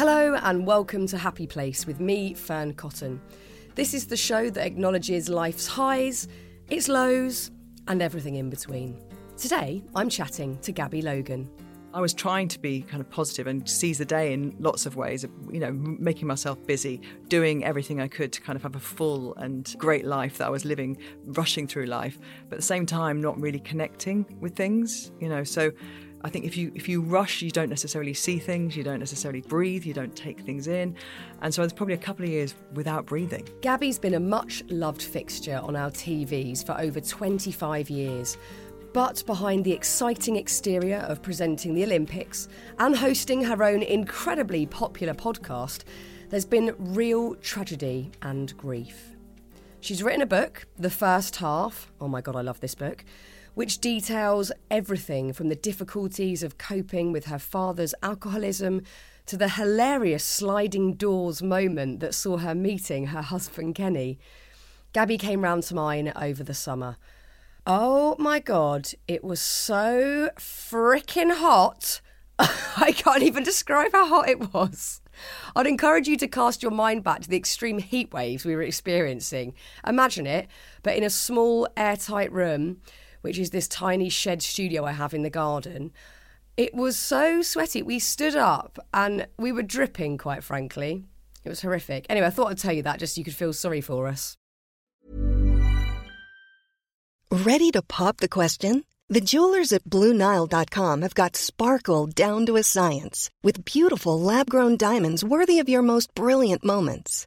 Hello, and welcome to Happy Place with me, Fearne Cotton. This is the show that acknowledges life's highs, its lows, and everything in between. Today, I'm chatting to Gabby Logan. I was trying to be kind of positive and seize the day in lots of ways, you know, making myself busy, doing everything I could to kind of have a full and great life that I was living, rushing through life, but at the same time, not really connecting with things, you know. So I think if you if you rush, you don't necessarily see things, you don't necessarily breathe, you don't take things in, and so it's probably a couple of years without breathing. Gabby's been a much loved fixture on our TVs for over 25 years. But behind the exciting exterior of presenting the Olympics and hosting her own incredibly popular podcast, there's been real tragedy and grief. She's written a book, the first half. Oh my God, I love this book which details everything from the difficulties of coping with her father's alcoholism to the hilarious sliding doors moment that saw her meeting her husband Kenny. Gabby came round to mine over the summer. Oh my god, it was so freaking hot. I can't even describe how hot it was. I'd encourage you to cast your mind back to the extreme heat waves we were experiencing. Imagine it, but in a small, airtight room which is this tiny shed studio I have in the garden. It was so sweaty. We stood up and we were dripping, quite frankly. It was horrific. Anyway, I thought I'd tell you that just so you could feel sorry for us. Ready to pop the question? The jewelers at Bluenile.com have got sparkle down to a science with beautiful lab grown diamonds worthy of your most brilliant moments.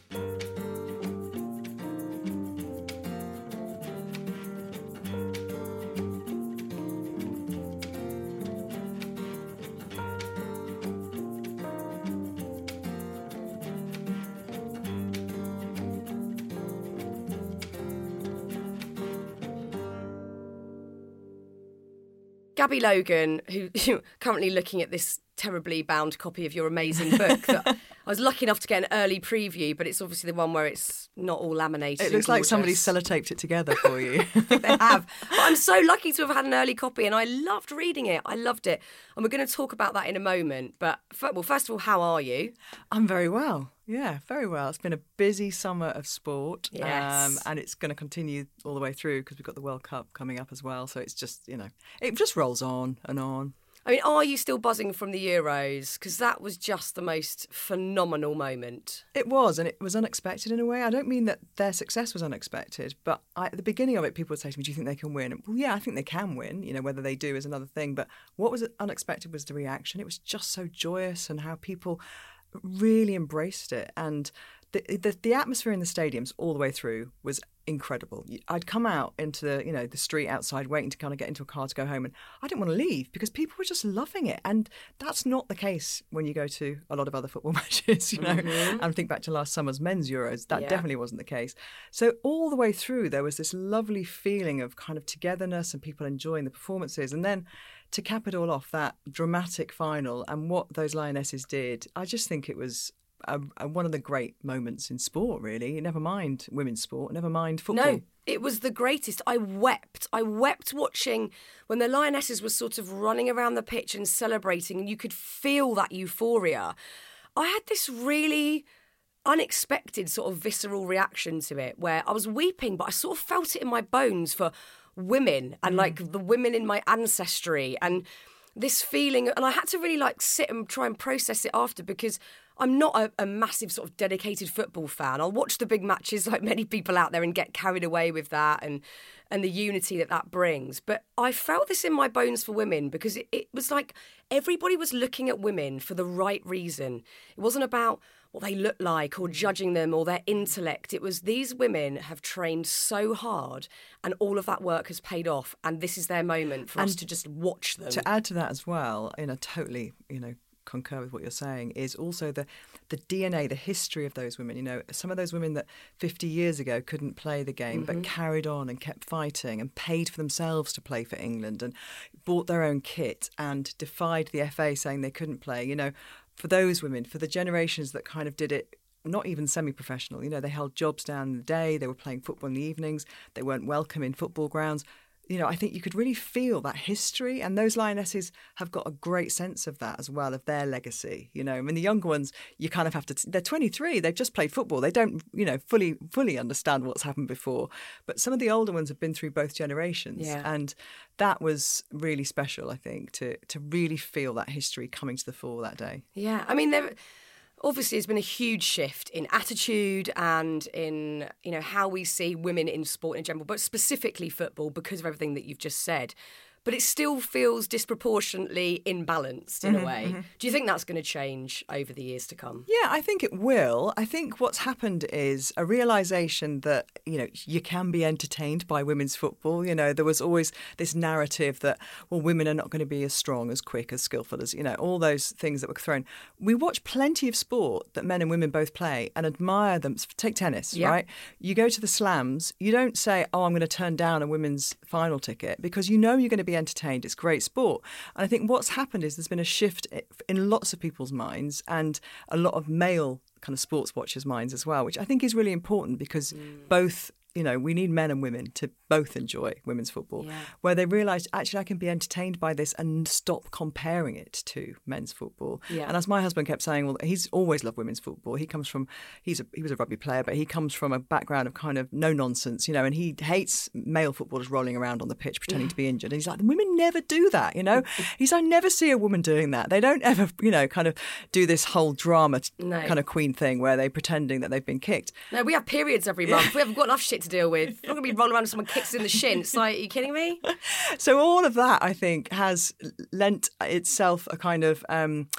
Gabby Logan, who currently looking at this terribly bound copy of your amazing book I was lucky enough to get an early preview, but it's obviously the one where it's not all laminated. It looks like somebody sellotaped it together for you. they have. But I'm so lucky to have had an early copy, and I loved reading it. I loved it, and we're going to talk about that in a moment. But well, first of all, how are you? I'm very well. Yeah, very well. It's been a busy summer of sport. Um, yes. Um, and it's going to continue all the way through because we've got the World Cup coming up as well. So it's just, you know, it just rolls on and on. I mean, are you still buzzing from the Euros? Because that was just the most phenomenal moment. It was, and it was unexpected in a way. I don't mean that their success was unexpected, but I, at the beginning of it, people would say to me, "Do you think they can win?" well, yeah, I think they can win. You know, whether they do is another thing. But what was unexpected was the reaction. It was just so joyous, and how people really embraced it. And the, the, the atmosphere in the stadiums all the way through was incredible. I'd come out into the you know the street outside, waiting to kind of get into a car to go home, and I didn't want to leave because people were just loving it. And that's not the case when you go to a lot of other football matches, you know. Mm-hmm. And think back to last summer's men's Euros, that yeah. definitely wasn't the case. So all the way through, there was this lovely feeling of kind of togetherness and people enjoying the performances, and then to cap it all off, that dramatic final and what those Lionesses did, I just think it was a, a, one of the great moments in sport, really. Never mind women's sport, never mind football. No, it was the greatest. I wept. I wept watching when the Lionesses were sort of running around the pitch and celebrating, and you could feel that euphoria. I had this really unexpected sort of visceral reaction to it where I was weeping, but I sort of felt it in my bones for women and mm. like the women in my ancestry and this feeling and I had to really like sit and try and process it after because I'm not a, a, massive sort of dedicated football fan. I'll watch the big matches like many people out there and get carried away with that and and the unity that that brings. But I felt this in my bones for women because it, it was like everybody was looking at women for the right reason. It wasn't about what they look like or judging them or their intellect. It was these women have trained so hard and all of that work has paid off and this is their moment for and us to just watch them. To add to that as well, in a totally, you know, concur with what you're saying, is also the the DNA, the history of those women. You know, some of those women that 50 years ago couldn't play the game, mm-hmm. but carried on and kept fighting and paid for themselves to play for England and bought their own kit and defied the FA saying they couldn't play. You know, for those women, for the generations that kind of did it not even semi professional. You know, they held jobs down in the day, they were playing football in the evenings, they weren't welcome in football grounds you know, I think you could really feel that history, and those lionesses have got a great sense of that as well, of their legacy. You know, I mean, the younger ones, you kind of have to. They're 23, they've just played football, they don't, you know, fully fully understand what's happened before. But some of the older ones have been through both generations, yeah. and that was really special. I think to to really feel that history coming to the fore that day. Yeah, I mean, there obviously there's been a huge shift in attitude and in you know how we see women in sport in general but specifically football because of everything that you've just said but it still feels disproportionately imbalanced in mm-hmm, a way. Mm-hmm. Do you think that's going to change over the years to come? Yeah, I think it will. I think what's happened is a realization that, you know, you can be entertained by women's football. You know, there was always this narrative that, well, women are not going to be as strong, as quick, as skillful as, you know, all those things that were thrown. We watch plenty of sport that men and women both play and admire them. Take tennis, yeah. right? You go to the slams, you don't say, oh, I'm going to turn down a women's final ticket because you know you're going to be be entertained. It's great sport. And I think what's happened is there's been a shift in lots of people's minds and a lot of male kind of sports watchers' minds as well, which I think is really important because mm. both you know, we need men and women to both enjoy women's football, yeah. where they realised actually I can be entertained by this and stop comparing it to men's football. Yeah. And as my husband kept saying, well, he's always loved women's football. He comes from he's a, he was a rugby player, but he comes from a background of kind of no nonsense, you know, and he hates male footballers rolling around on the pitch pretending yeah. to be injured. And he's like, the women never do that, you know. he's I never see a woman doing that. They don't ever, you know, kind of do this whole drama no. kind of queen thing where they're pretending that they've been kicked. No, we have periods every month. we haven't got enough shit to deal with. I'm not going to be rolling around with someone kicks in the shin. It's like, are you kidding me? So all of that, I think, has lent itself a kind of um,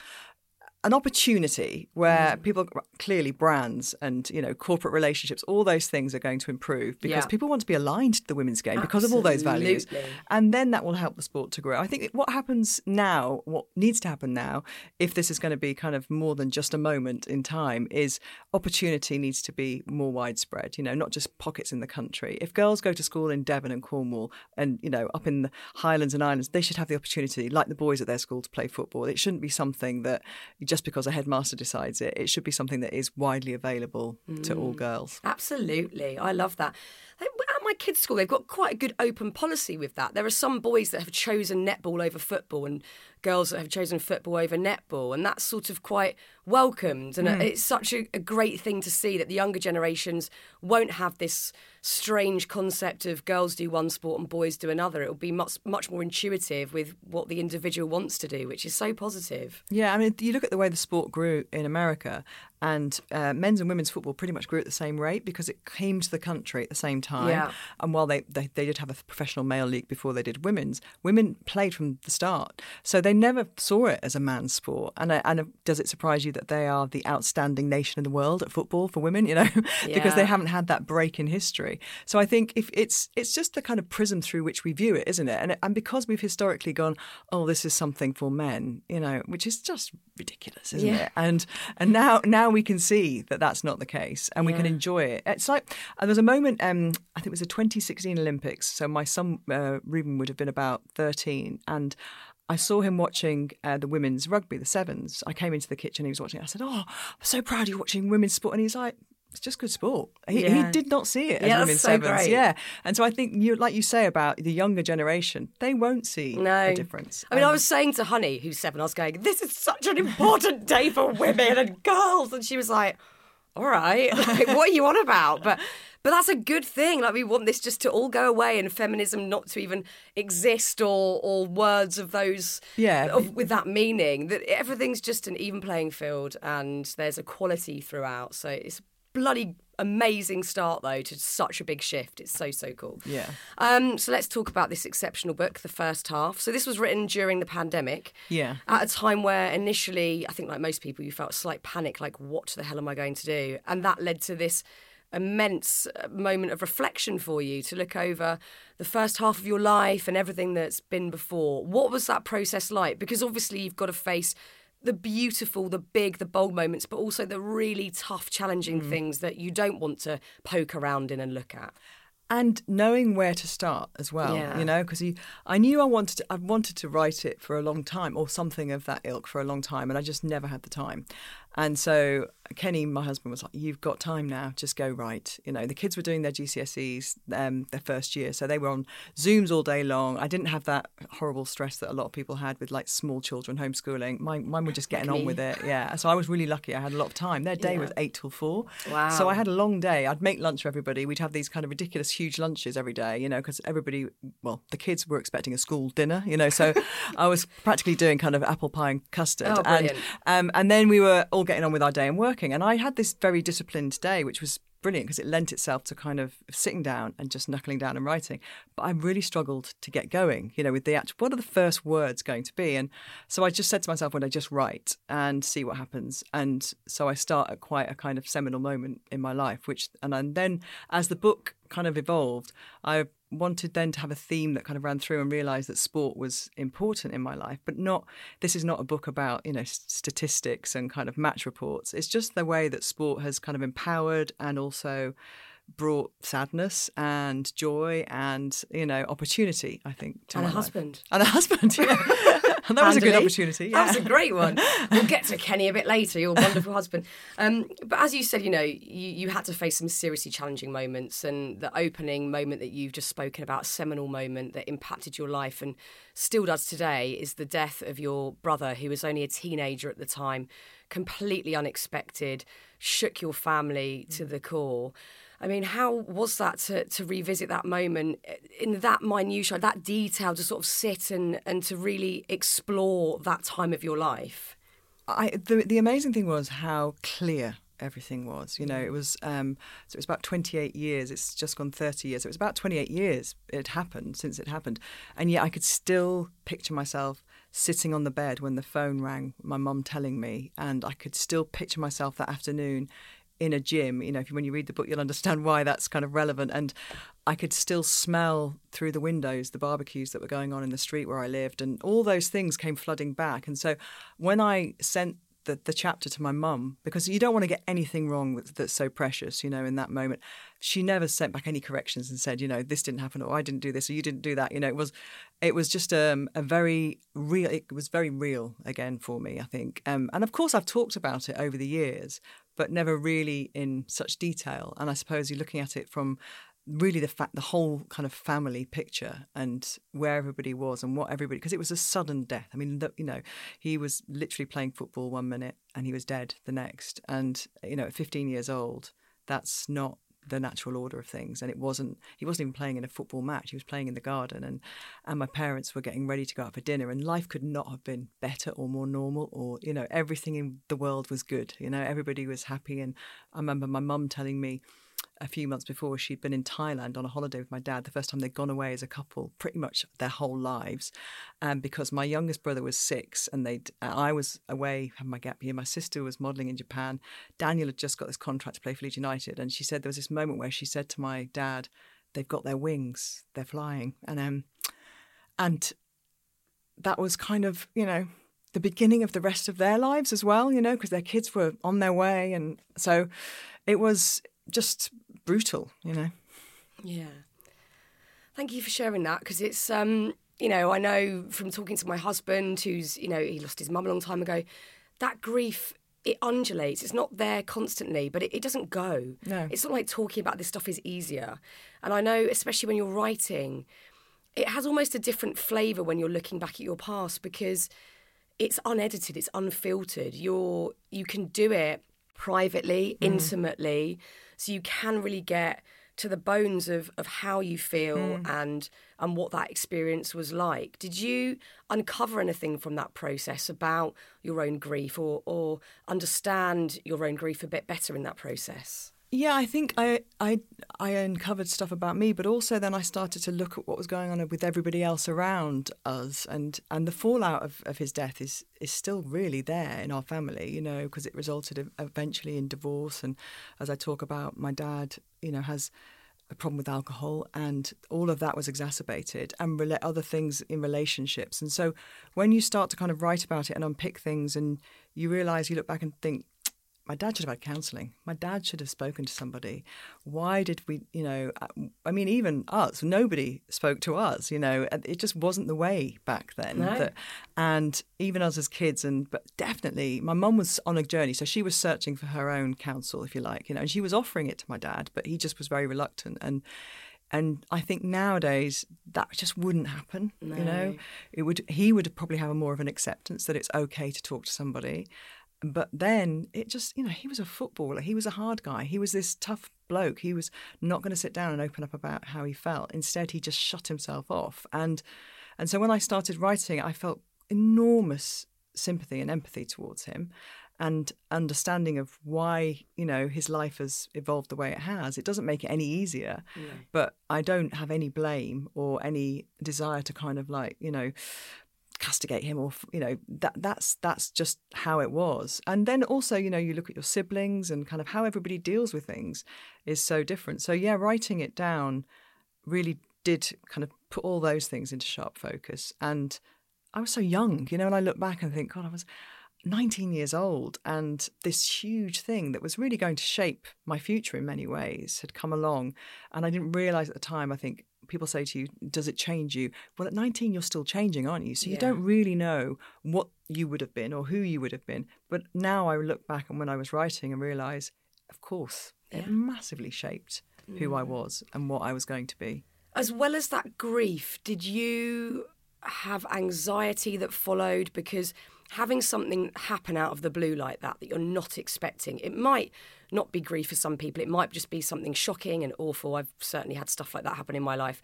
an opportunity where mm. people clearly brands and you know corporate relationships all those things are going to improve because yeah. people want to be aligned to the women's game because of all those values. And then that will help the sport to grow. I think what happens now what needs to happen now if this is going to be kind of more than just a moment in time is opportunity needs to be more widespread you know not just pockets in the country. If girls go to school in devon and cornwall and you know up in the highlands and islands they should have the opportunity like the boys at their school to play football. It shouldn't be something that just because a headmaster decides it. It should be something that is widely available mm. to all mm. girls. Absolutely. I love that. At my kids' school, they've got quite a good open policy with that. There are some boys that have chosen netball over football and girls that have chosen football over netball, and that's sort of quite welcomed. And mm. it's such a, a great thing to see that the younger generations won't have this strange concept of girls do one sport and boys do another. It will be much much more intuitive with what the individual wants to do, which is so positive. Yeah, I mean, you look at the way the sport grew in America, and uh, men's and women's football pretty much grew at the same rate because it came to the country at the same time. Yeah. And while they, they, they did have a professional male league before they did women's, women played from the start. So they never saw it as a man's sport. And, and does it surprise you that they are the outstanding nation in the world at football for women, you know, yeah. because they haven't had that break in history. So I think if it's it's just the kind of prism through which we view it, isn't it? And, and because we've historically gone, oh, this is something for men, you know, which is just ridiculous, isn't yeah. it? And and now now we can see that that's not the case and we can enjoy it. It's like uh, there was a moment, um, I think it was the 2016 Olympics. So my son, uh, Reuben, would have been about 13. And I saw him watching uh, the women's rugby, the sevens. I came into the kitchen, he was watching it. I said, Oh, I'm so proud you're watching women's sport. And he's like, it's just good sport. He, yeah. he did not see it as yeah, women's so sevens. Great. Yeah, and so I think you, like you say about the younger generation, they won't see no. a difference. I mean, um, I was saying to Honey, who's seven, I was going, "This is such an important day for women and girls," and she was like, "All right, like, what are you on about?" But but that's a good thing. Like we want this just to all go away and feminism not to even exist or or words of those yeah of, with that meaning. That everything's just an even playing field and there's equality throughout. So it's bloody amazing start though to such a big shift. It's so so cool. Yeah. Um, so let's talk about this exceptional book, the first half. So this was written during the pandemic. Yeah. At a time where initially, I think like most people, you felt a slight panic, like what the hell am I going to do? And that led to this immense uh, moment of reflection for you to look over the first half of your life and everything that's been before. What was that process like? Because obviously you've got to face the beautiful, the big, the bold moments, but also the really tough, challenging Mm. things that you don't want to poke around in and look at. and knowing where to start as well Yeah. you know because i knew i wanted to i wanted to write it for a long time or something of that ilk for a long time and i just never had the time and so kenny my husband was like you've got time now just go write. You know the kids were doing their gcse's um, their first year so they were on zooms all day long. I didn't have that horrible stress that a lot of people had with like small children homeschooling. Mine, mine were just getting Like on with it yeah. So i was really lucky. I had a lot of time. Their day Yeah. was 8 till 4 Wow. so i had a long day. I'd make lunch for everybody. We'd have these kind of ridiculous huge lunches every day you know because everybody well the kids were expecting a school dinner you know. So i was practically doing kind of apple pie and custard. Oh, and um, and then we were all getting on with our day and working. And i had this very disciplined day which was brilliant because it lent itself to kind of sitting down and just knuckling down and writing. But i really struggled to get going you know with the actual what are the first words going to be? And so i just said to myself when i just write and see what happens. And so i start at quite a kind of seminal moment in my life which and then as the book kind of evolved i wanted then to have a theme that kind of ran through and realized that sport was important in my life but not this is not a book about you know statistics and kind of match reports it's just the way that sport has kind of empowered and also brought sadness and joy and you know opportunity i think to And a my life. husband. and a husband yeah and that was a good opportunity That was a great one. We'll get to Kenny a bit later, your wonderful husband. Um, but as you said, you know, you, you had to face some seriously challenging moments, and the opening moment that you've just spoken about, seminal moment that impacted your life and still does today, is the death of your brother, who was only a teenager at the time, completely unexpected, shook your family to the core. I mean, how was that to, to revisit that moment in that minutiae, that detail, to sort of sit and, and to really explore that time of your life? I, the the amazing thing was how clear everything was. You know, it was um, so it was about 28 years. It's just gone 30 years. It was about 28 years it happened since it happened, and yet I could still picture myself sitting on the bed when the phone rang. My mum telling me, and I could still picture myself that afternoon in a gym. You know, if you, when you read the book, you'll understand why that's kind of relevant. And I could still smell through the windows the barbecues that were going on in the street where I lived, and all those things came flooding back. And so when I sent the, the chapter to my mum because you don't want to get anything wrong with, that's so precious, you know, in that moment. She never sent back any corrections and said, you know, this didn't happen or I didn't do this or you didn't do that. You know, it was, it was just um, a very real. It was very real again for me, I think. Um, and of course, I've talked about it over the years, but never really in such detail. And I suppose you're looking at it from really the fact the whole kind of family picture and where everybody was and what everybody because it was a sudden death. I mean the, you know he was literally playing football one minute and he was dead the next. And you know at 15 years old that's not the natural order of things. And it wasn't he wasn't even playing in a football match. He was playing in the garden and and my parents were getting ready to go out for dinner and life could not have been better or more normal or you know everything in the world was good. You know everybody was happy. And i remember my mum telling me a few months before she'd been in Thailand on a holiday with my dad, the first time they'd gone away as a couple, pretty much their whole lives. Um, because my youngest brother was six and they'd, uh, I was away, had my gap year. My sister was modelling in Japan. Daniel had just got this contract to play for Leeds United. And she said there was this moment where she said to my dad, they've got their wings, they're flying. And, um, and that was kind of, you know, the beginning of the rest of their lives as well, you know, because their kids were on their way. And so it was just brutal, you know. Yeah. Thank you for sharing that because it's, um, you know, I know from talking to my husband, who's, you know, he lost his mum a long time ago, that grief, it undulates. It's not there constantly, but it, it doesn't go. No. It's not like talking about this stuff is easier. And I know, especially when you're writing, it has almost a different flavour when you're looking back at your past because it's unedited, it's unfiltered. You're you can do it privately, intimately, so you can really get to the bones of, of how you feel hmm. and and what that experience was like. Did you uncover anything from that process about your own grief or or understand your own grief a bit better in that process? Yeah, I think I, I I uncovered stuff about me, but also then I started to look at what was going on with everybody else around us, and and the fallout of, of his death is is still really there in our family, you know, because it resulted eventually in divorce, and as I talk about, my dad, you know, has a problem with alcohol, and all of that was exacerbated, and other things in relationships. And so, when you start to kind of write about it and unpick things, and you realize, you look back and think, my dad should have had counselling. My dad should have spoken to somebody. Why did we, you know, uh, I mean, even us, nobody spoke to us, you know, it just wasn't the way back then. No. That, and even us as kids, and but definitely, my mum was on a journey. So she was searching for her own counsel, if you like, you know, and she was offering it to my dad, but he just was very reluctant. And, and I think nowadays that just wouldn't happen. You know, it would. He would probably have a more of an acceptance that it's okay to talk to somebody, but then it just, you know, he was a footballer. He was a hard guy. He was this tough bloke. He was not going to sit down and open up about how he felt. Instead, he just shut himself off. And and so when I started writing, I felt enormous sympathy and empathy towards him and understanding of why you know his life has evolved the way it has it doesn't make it any easier but i don't have any blame or any desire to kind of like you know castigate him or you know that that's that's just how it was. And then also you know you look at your siblings and kind of how everybody deals with things is so different. So yeah writing it down really did kind of put all those things into sharp focus. And i was so young you know and i look back and think god i was 19 years old. And this huge thing that was really going to shape my future in many ways had come along. And i didn't realize at the time i think people say to you does it change you? Well at 19 you're still changing aren't you? So you don't really know what you would have been or who you would have been. But now i look back and when i was writing and realize of course it massively shaped who i mm. was and what i was going to be. As well as that grief, did you have anxiety that followed? Because having something happen out of the blue like that, that you're not expecting, it might not be grief for some people. It might just be something shocking and awful. I've certainly had stuff like that happen in my life.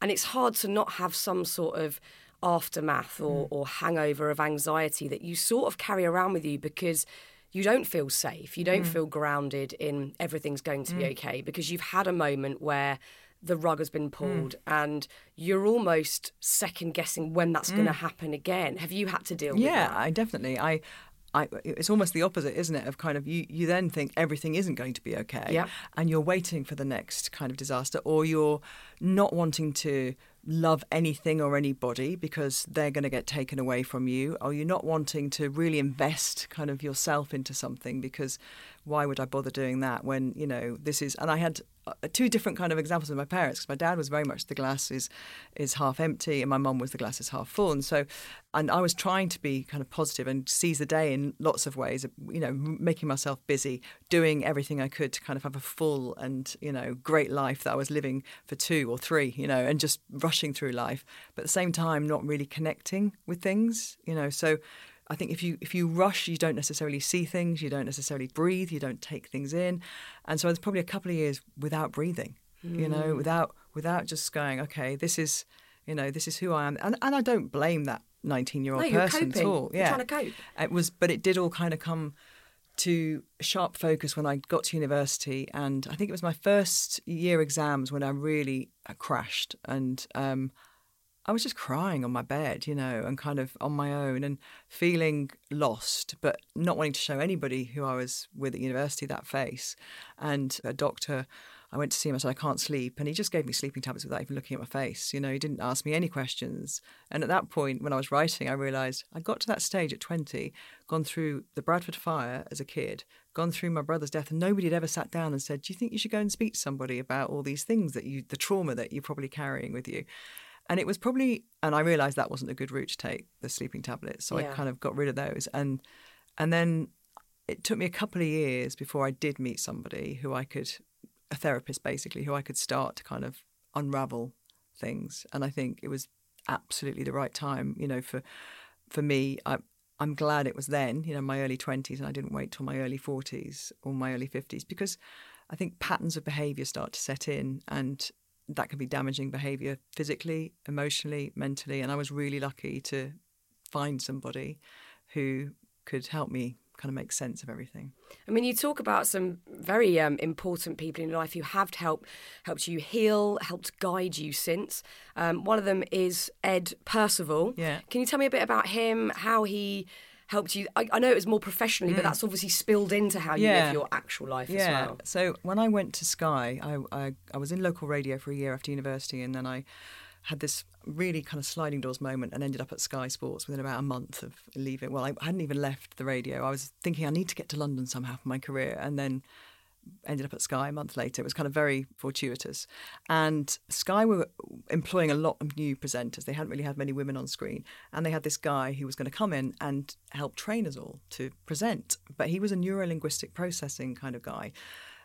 And it's hard to not have some sort of aftermath or, mm. or hangover of anxiety that you sort of carry around with you because you don't feel safe. You don't mm. feel grounded in everything's going to be mm. okay because you've had a moment where the rug has been pulled and you're almost second guessing when that's going to happen again. Have you had to deal with that? yeah i definitely i I, it's almost the opposite, isn't it? Of kind of you, you then think everything isn't going to be okay, Yep. and you're waiting for the next kind of disaster, or you're not wanting to love anything or anybody because they're going to get taken away from you, or you're not wanting to really invest kind of yourself into something because why would I bother doing that when you know this is? And I had uh, two different kind of examples with my parents because my dad was very much the glass is is half empty and my mum was the glass is half full and so and I was trying to be kind of positive and seize the day in lots of ways you know making myself busy doing everything I could to kind of have a full and you know great life that I was living for two or three you know and just rushing through life but at the same time not really connecting with things you know so I think if you if you rush, you don't necessarily see things, you don't necessarily breathe, you don't take things in, and so there's probably a couple of years without breathing, you know, without without just going, okay, this is, you know, this is who I am, and and I don't blame that 19 year old No, person coping. at all. You're Yeah, trying to cope. It was, but it did all kind of come to sharp focus when I got to university, and I think it was my first year exams when I really uh, crashed, and um, I was just crying on my bed, you know, and kind of on my own and feeling lost, but not wanting to show anybody who I was with at university that face. And a doctor, I went to see him, I said, I can't sleep. And he just gave me sleeping tablets without even looking at my face. You know, he didn't ask me any questions. And at that point, when I was writing, I realised I got to that stage at 20, gone through the Bradford fire as a kid, gone through my brother's death, and nobody had ever sat down and said, Do you think you should go and speak to somebody about all these things that you, the trauma that you're probably carrying with you? And it was probably, and I realised that wasn't a good route to take, the sleeping tablets. So Yeah. I kind of got rid of those. And and then it took me a couple of years before I did meet somebody who I could, a therapist basically, who I could start to kind of unravel things. And I think it was absolutely the right time, you know, for for me. I, I'm glad it was then, you know, my early 20s, and I didn't wait till my early 40s or my early 50s because I think patterns of behaviour start to set in, and that can be damaging behaviour physically, emotionally, mentally. And I was really lucky to find somebody who could help me kind of make sense of everything. I mean, you talk about some very um, important people in your life who have helped helped you heal, helped guide you since. Um, one of them is Ed Percival. Yeah. Can you tell me a bit about him? How he helped you? I, I know it was more professionally, but that's obviously spilled into how you Mm. Yeah. live your actual life yeah. as well. So when I went to Sky, I, I I was in local radio for a year after university, and then I had this really kind of sliding doors moment and ended up at Sky Sports within about a month of leaving. Well, I hadn't even left the radio. I was thinking I need to get to London somehow for my career, and then ended up at Sky a month later. It was kind of very fortuitous. And Sky were employing a lot of new presenters. They hadn't really had many women on screen. And they had this guy who was going to come in and help train us all to present. But he was a neuro linguistic processing kind of guy.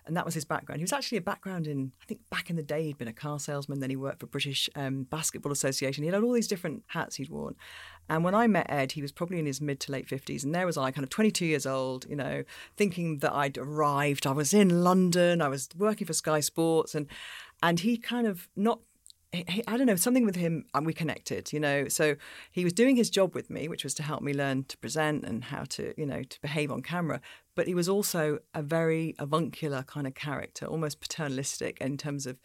And that was his background. He was actually a background in, I think back in the day, he'd been a car salesman. Then he worked for British um, Basketball Association. He had all these different hats he'd worn. And when I met Ed, he was probably in his mid to late 50s. And there was I, kind of 22 years old, you know, thinking that I'd arrived. I was in London. I was working for Sky Sports. And, and he kind of not he- I don't know, something with him, and we connected, you know. So he was doing his job with me, which was to help me learn to present and how to, you know, to behave on camera. But he was also a very avuncular kind of character, almost paternalistic in terms of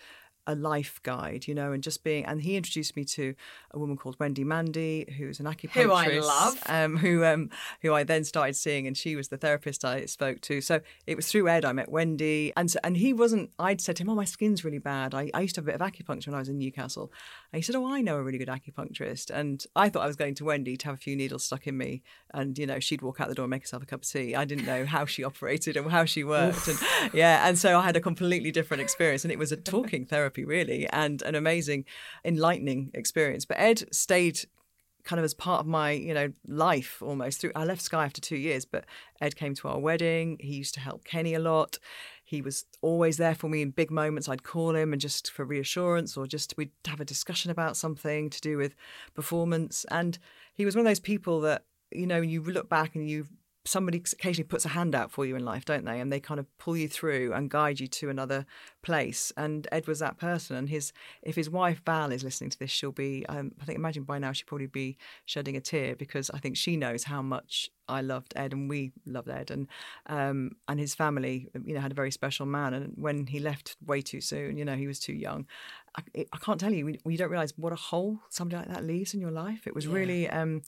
a life guide, you know, and just being. And he introduced me to a woman called Wendy Mandy, who's an acupuncturist, Who I love. um, who um, who I then started seeing, and she was the therapist I spoke to. So it was through Ed I met Wendy, and so, and he wasn't. I'd said to him, "Oh, my skin's really bad. I, I used to have a bit of acupuncture when I was in Newcastle." And he said, "Oh, I know a really good acupuncturist." And I thought I was going to Wendy to have a few needles stuck in me, and you know she'd walk out the door and make herself a cup of tea. I didn't know how she operated and how she worked, and yeah, and so I had a completely different experience, and it was a talking therapy really, and an amazing, enlightening experience. But Ed stayed kind of as part of my you know life almost through i left sky after two years but ed came to our wedding he used to help kenny a lot he was always there for me in big moments. I'd call him and just for reassurance or just we'd have a discussion about something to do with performance. And he was one of those people that you know you look back and you somebody occasionally puts a hand out for you in life don't they? And they kind of pull you through and guide you to another place. And ed was that person and his if his wife val is listening to this she'll be um, i think imagine by now she'll probably be shedding a tear because i think she knows how much i loved ed and we loved ed and um, and his family you know had a very special man. And when he left way too soon you know he was too young. I, I can't tell you you don't realize what a hole somebody like that leaves in your life. It was really um,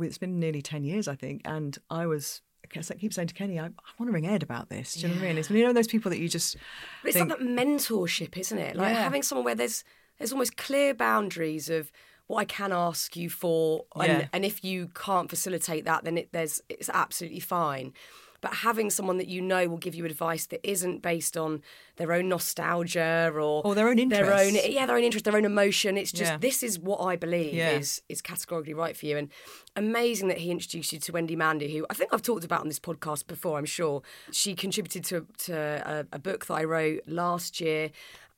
it's been nearly 10 years, I think. And I was, I keep saying to Kenny, I, I want to ring Ed about this. Do you know what I mean? It's you know those people that you just. But it's think, like that mentorship, isn't it? Like Yeah. having someone where there's there's almost clear boundaries of what I can ask you for, and, Yeah. and if you can't facilitate that, then it, there's it's absolutely fine. But having someone that you know will give you advice that isn't based on their own nostalgia or Or their own their own yeah their own interest, their own emotion. It's just Yeah. this is what I believe Yeah. is is categorically right for you. And amazing that he introduced you to Wendy Mandy, who I think I've talked about on this podcast before. I'm sure she contributed to to a, a book that I wrote last year.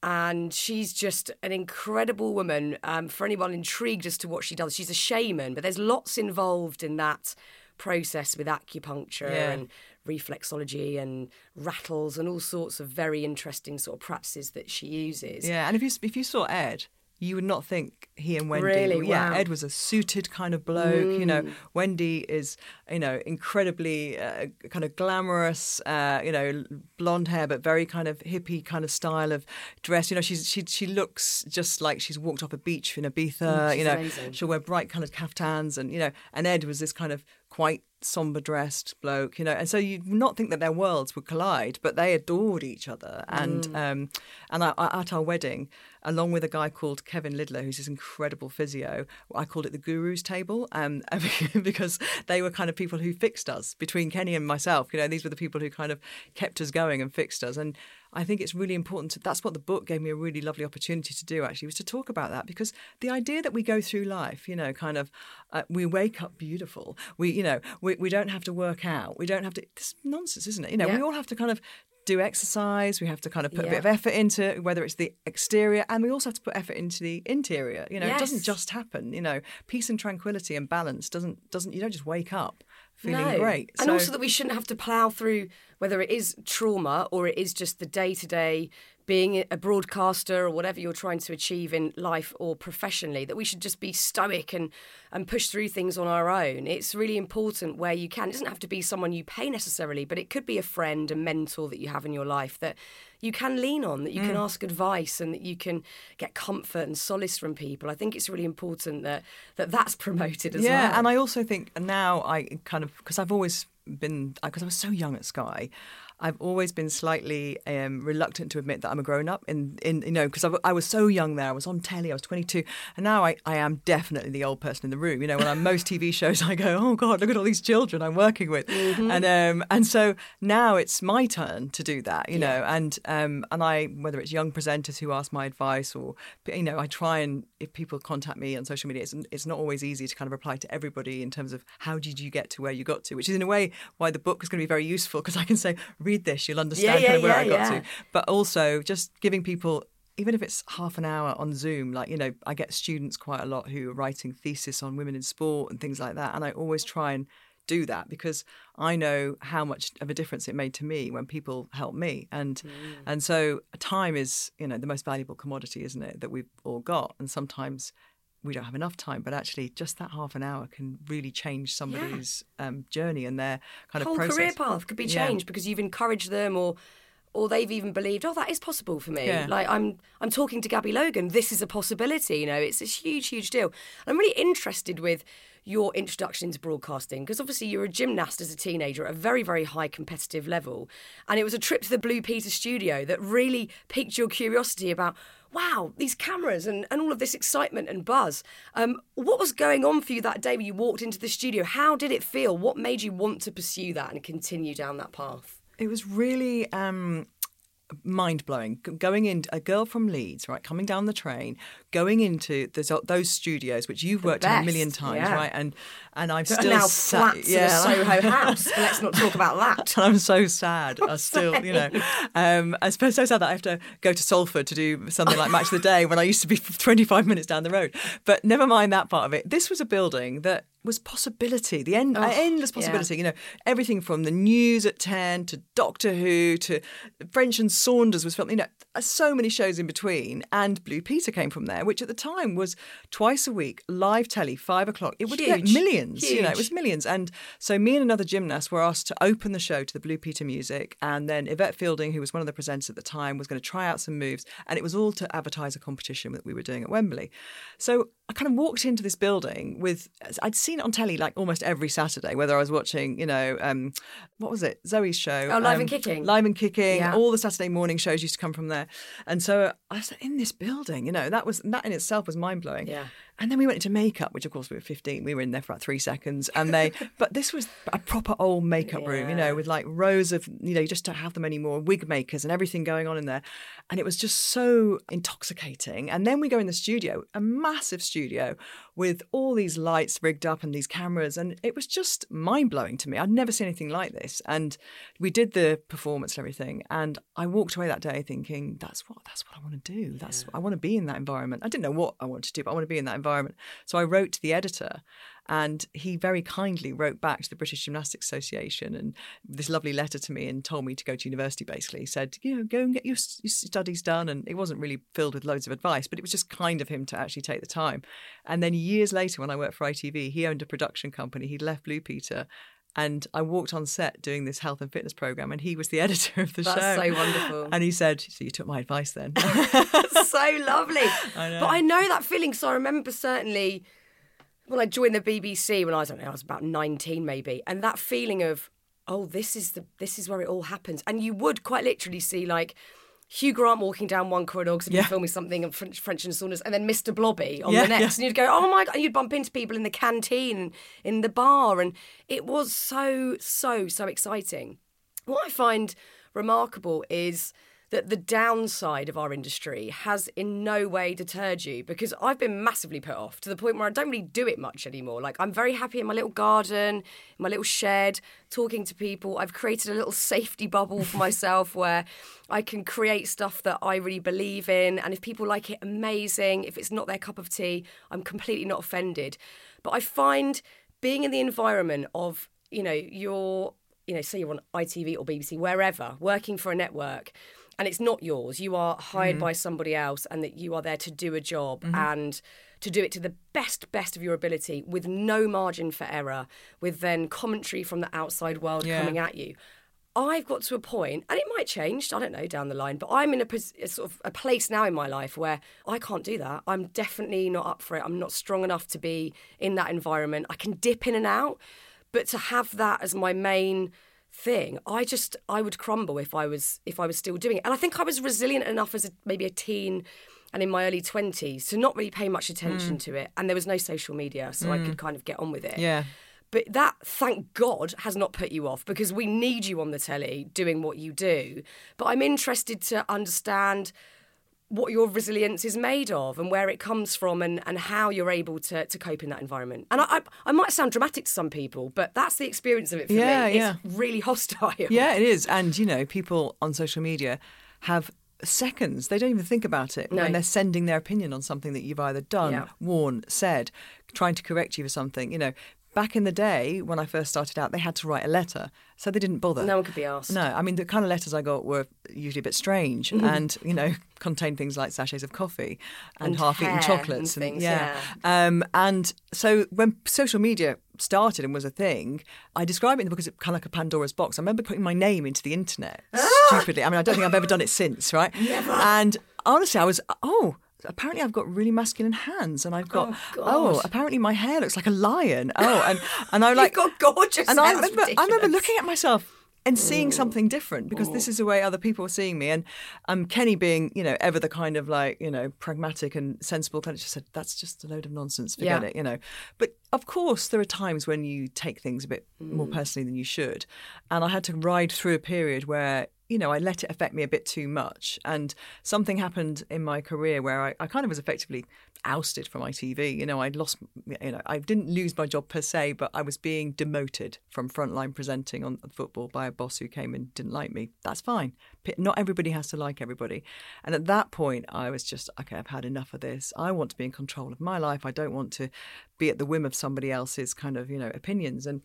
And she's just an incredible woman. Um, for anyone intrigued as to what she does, she's a shaman, but there's lots involved in that process with acupuncture Yeah. and reflexology and rattles and all sorts of very interesting sort of practices that she uses. Yeah, and if you if you saw Ed, you would not think he and Wendy. Really? Yeah, Wow. Ed was a suited kind of bloke. You know, Mm. Wendy is you know incredibly uh, kind of glamorous. Uh, you know, blonde hair, but very kind of hippie kind of style of dress. You know, she's she she looks just like she's walked off a beach in Ibiza. Mm, you know, amazing. she'll wear bright coloured caftans, and you know, and Ed was this kind of quite somber dressed bloke, you know, and so you'd not think that their worlds would collide, but they adored each other. And Mm. um, and I, I, at our wedding, along with a guy called Kevin Lidler, who's this incredible physio, I called it the Guru's Table, um, because they were kind of people who fixed us between Kenny and myself. You know, these were the people who kind of kept us going and fixed us. And I think it's really important. To, that's what the book gave me a really lovely opportunity to do. Actually, was to talk about that because the idea that we go through life, you know, kind of, uh, we wake up beautiful. We, you know, we, we don't have to work out. We don't have to. This nonsense, isn't it? You know, Yeah. we all have to kind of do exercise. We have to kind of put a bit of effort into it, whether it's the exterior, and we also have to put effort into the interior. You know, it doesn't just happen. You know, peace and tranquility and balance doesn't doesn't. You don't just wake up feeling no. great. And So- also that we shouldn't have to plough through whether it is trauma or it is just the day to day being a broadcaster or whatever you're trying to achieve in life or professionally, that we should just be stoic and, and push through things on our own. It's really important where you can. It doesn't have to be someone you pay necessarily, but it could be a friend, a mentor that you have in your life that you can lean on, that you mm. can ask advice and that you can get comfort and solace from people. I think it's really important that, that that's promoted as yeah, well. Yeah, and I also think now I kind of, because I've always been, because I was so young at Sky, I've always been slightly um, reluctant to admit that I'm a grown up. In, in you know, because I, I, was so young there. I was on telly. I was 22, and now I, I am definitely the old person in the room. You know, when I'm most TV shows, I go, oh God, look at all these children I'm working with, mm-hmm. and um, and so now it's my turn to do that. You yeah. know, and um, and I whether it's young presenters who ask my advice or you know, I try and if people contact me on social media, it's it's not always easy to kind of reply to everybody in terms of how did you get to where you got to, which is in a way why the book is going to be very useful because I can say read this, you'll understand yeah, kind of where I got to. But also just giving people even if it's half an hour on Zoom, like, you know, I get students quite a lot who are writing thesis on women in sport and things like that. And I always try and do that because I know how much of a difference it made to me when people help me. And mm. and so time is, you know, the most valuable commodity, isn't it, that we've all got. And sometimes we don't have enough time, but actually, just that half an hour can really change somebody's yeah. um, journey and their kind Whole of process. career path could be changed yeah. because you've encouraged them, or or they've even believed, oh, that is possible for me. Yeah. Like I'm, I'm talking to Gabby Logan. This is a possibility. You know, it's a huge, huge deal. I'm really interested with your introduction into broadcasting because obviously you're a gymnast as a teenager at a very very high competitive level and it was a trip to the blue peter studio that really piqued your curiosity about wow, these cameras and, and all of this excitement and buzz. Um, what was going on for you that day when you walked into the studio? How did it feel? What made you want to pursue that and continue down that path? It was really um, mind blowing. Going in, a girl from Leeds, right, coming down the train, going into those, those studios, which you've worked in a million times, yeah. right, and and I'm still now sa- flats yeah, in a Soho house. Let's not talk about that. I'm so sad. I still, you know, um, I suppose so sad that I have to go to Salford to do something like Match of the Day when I used to be 25 minutes down the road. But never mind that part of it. This was a building that was possibility, the end, oh, endless possibility. Yeah. You know, everything from the news at 10 to Doctor Who to French and Saunders was filmed, you know, uh, so many shows in between. And Blue Peter came from there, which at the time was twice a week, live telly, five o'clock. It would Huge. get millions, Huge. you know, it was millions. And so me and another gymnast were asked to open the show to the Blue Peter music. And then Yvette Fielding, who was one of the presenters at the time, was going to try out some moves. And it was all to advertise a competition that we were doing at Wembley. So I kind of walked into this building with, I'd seen it on telly like almost every Saturday, whether I was watching, you know, um, what was it? Zoe's show. Oh, Live um, and Kicking. Live and Kicking. Yeah. All the Saturday morning shows used to come from there. And so I was in this building, you know, that was, that in itself was mind blowing. Yeah. And then we went into makeup, which of course we were 15. We were in there for about three seconds. And they, but this was a proper old makeup room, you know, with like rows of, you know, you just don't have them anymore, wig makers and everything going on in there. And it was just so intoxicating. And then we go in the studio, a massive studio with all these lights rigged up and these cameras. And it was just mind blowing to me. I'd never seen anything like this. And we did the performance and everything. And I walked away that day thinking, that's what, that's what I want to do. That's, yeah. I want to be in that environment. I didn't know what I wanted to do, but I want to be in that environment environment. So I wrote to the editor and he very kindly wrote back to the British Gymnastics Association and this lovely letter to me and told me to go to university basically. He said, you know, go and get your, your, studies done. And it wasn't really filled with loads of advice, but it was just kind of him to actually take the time. And then years later, when I worked for ITV, he owned a production company. He'd left Blue Peter and I walked on set doing this health and fitness program, and he was the editor of the That's show. That's so wonderful. And he said, "So you took my advice then?" so lovely. I but I know that feeling. So I remember certainly when I joined the BBC when I was, I don't know, I was about nineteen maybe, and that feeling of, oh, this is the this is where it all happens, and you would quite literally see like Hugh Grant walking down one corridor because he'd yeah. been filming something of French, French and Saunders, and then Mr. Blobby on yeah, the next, yeah. and you'd go, "Oh my god!" And you'd bump into people in the canteen, in the bar, and it was so, so, so exciting. What I find remarkable is that the downside of our industry has in no way deterred you because I've been massively put off to the point where I don't really do it much anymore. Like, I'm very happy in my little garden, my little shed, talking to people. I've created a little safety bubble for myself where I can create stuff that I really believe in. And if people like it, amazing. If it's not their cup of tea, I'm completely not offended. But I find being in the environment of, you know, you're, you know, say you're on ITV or BBC, wherever, working for a network and it's not yours. You are hired mm. by somebody else, and that you are there to do a job mm-hmm. and to do it to the best best of your ability with no margin for error, with then commentary from the outside world Yeah. coming at you. I've got to a point, and it might change. I don't know down the line, but I'm in a, pos- a sort of a place now in my life where I can't do that. I'm definitely not up for it. I'm not strong enough to be in that environment. I can dip in and out, but to have that as my main thing, I just I would crumble if I was if I was still doing it. And I think I was resilient enough as a, maybe a teen and in my early 20s to not really pay much attention mm. to it and there was no social media so I could mm. kind of get on with it. Yeah. But that, thank God, has not put you off because we need you on the telly doing what you do. But I'm interested to understand what your resilience is made of and where it comes from and, and how you're able to, to cope in that environment. And I, I, I might sound dramatic to some people, but that's the experience of it for Yeah, me. yeah. It's really hostile. Yeah, it is. And, you know, people on social media have seconds. They don't even think about it No. when they're sending their opinion on something that you've either done, Yeah. worn, said, trying to correct you for something. You know, back in the day when I first started out, they had to write a letter. So they didn't bother. No one could be asked. No, I mean, the kind of letters I got were usually a bit strange and, you know, contained things like sachets of coffee and, And half eaten chocolates. and things, Um, and so when social media started and was a thing, I describe it in the book as kind of like a Pandora's box. I remember putting my name into the internet stupidly. I mean, I don't think I've ever done it since, right? Never. And honestly, I was, oh, apparently I've got really masculine hands and I've got, oh, God. apparently my hair looks like a lion. Oh, and, and I like, You've got gorgeous and I remember, I remember looking at myself and seeing something different because this is the way other people are seeing me. And um, Kenny, being you know ever the kind of like you know pragmatic and sensible kind of just said that's just a load of nonsense. Forget Yeah. it, you know. But of course, there are times when you take things a bit more Mm. personally than you should, and I had to ride through a period where. You know, I let it affect me a bit too much. And something happened in my career where I, I kind of was effectively ousted from ITV. You know, I'd lost, you know, I didn't lose my job per se, but I was being demoted from frontline presenting on football by a boss who came and didn't like me. That's fine. Not everybody has to like everybody. And at that point, I was just, okay, I've had enough of this. I want to be in control of my life. I don't want to be at the whim of somebody else's kind of, you know, opinions. And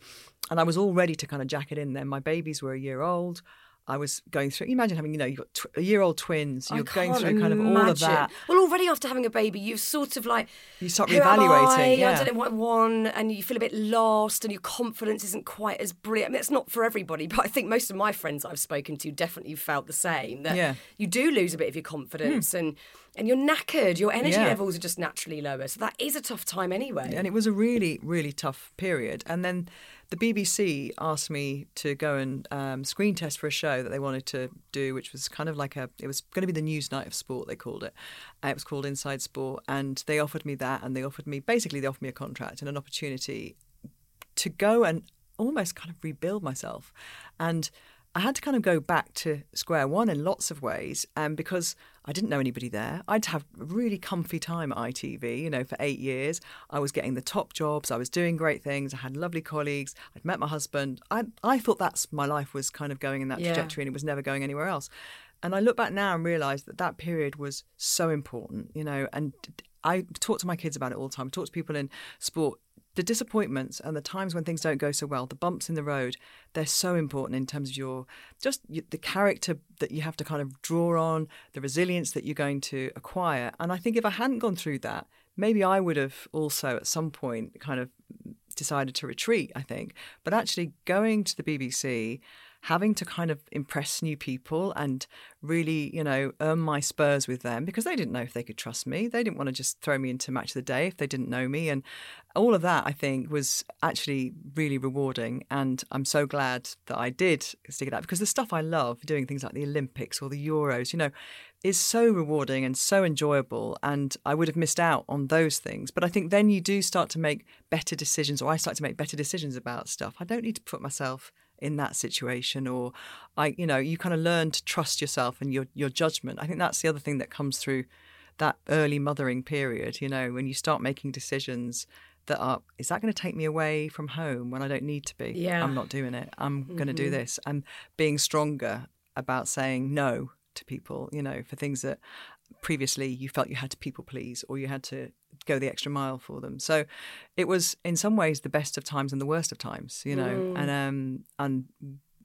and I was all ready to kind of jack it in then. My babies were a year old. I was going through. Imagine having, you know, you've got tw- a year old twins. You're going through kind of all of that. Well, already after having a baby, you've sort of like You start "Who am reevaluating, I? yeah. I don't know what I want, and you feel a bit lost, and your confidence isn't quite as brilliant. I mean, it's not for everybody, but I think most of my friends I've spoken to definitely felt the same. That Yeah. you do lose a bit of your confidence, hmm. and and you're knackered. Your energy Yeah. levels are just naturally lower, so that is a tough time anyway. and it was a really really tough period and then the bbc asked me to go and um, screen test for a show that they wanted to do which was kind of like a it was going to be the Newsnight of sport they called it uh, it was called inside sport and they offered me that and they offered me basically they offered me a contract and an opportunity to go and almost kind of rebuild myself. And I had to kind of go back to square one in lots of ways. And because I didn't know anybody there, I'd have a really comfy time at ITV, you know, for eight years. I was getting the top jobs, I was doing great things, I had lovely colleagues, I'd met my husband. I, I thought that's my life was kind of going in that Yeah. trajectory and it was never going anywhere else. And I look back now and realise that that period was so important, you know, and I talk to my kids about it all the time. I talk to people in sport. The disappointments and the times when things don't go so well, the bumps in the road, they're so important in terms of your just the character that you have to kind of draw on, the resilience that you're going to acquire. And I think if I hadn't gone through that, maybe I would have also at some point kind of decided to retreat, I think. But actually going to the BBC, having to kind of impress new people and really, you know, earn my spurs with them because they didn't know if they could trust me. They didn't want to just throw me into match of the day if they didn't know me. And all of that, I think, was actually really rewarding. And I'm so glad that I did stick it out because the stuff I love, doing things like the Olympics or the Euros, you know, is so rewarding and so enjoyable. And I would have missed out on those things. But I think then you do start to make better decisions, or I start to make better decisions about stuff. I don't need to put myself in that situation or I you know you kind of learn to trust yourself and your your judgment. I think that's the other thing that comes through that early mothering period you know when you start making decisions that are is that going to take me away from home when I don't need to be? Yeah. I'm not doing it. I'm going to do mm-hmm. this. And being stronger about saying no to people you know for things that previously you felt you had to people please or you had to go the extra mile for them. So it was in some ways the best of times and the worst of times you know? And um and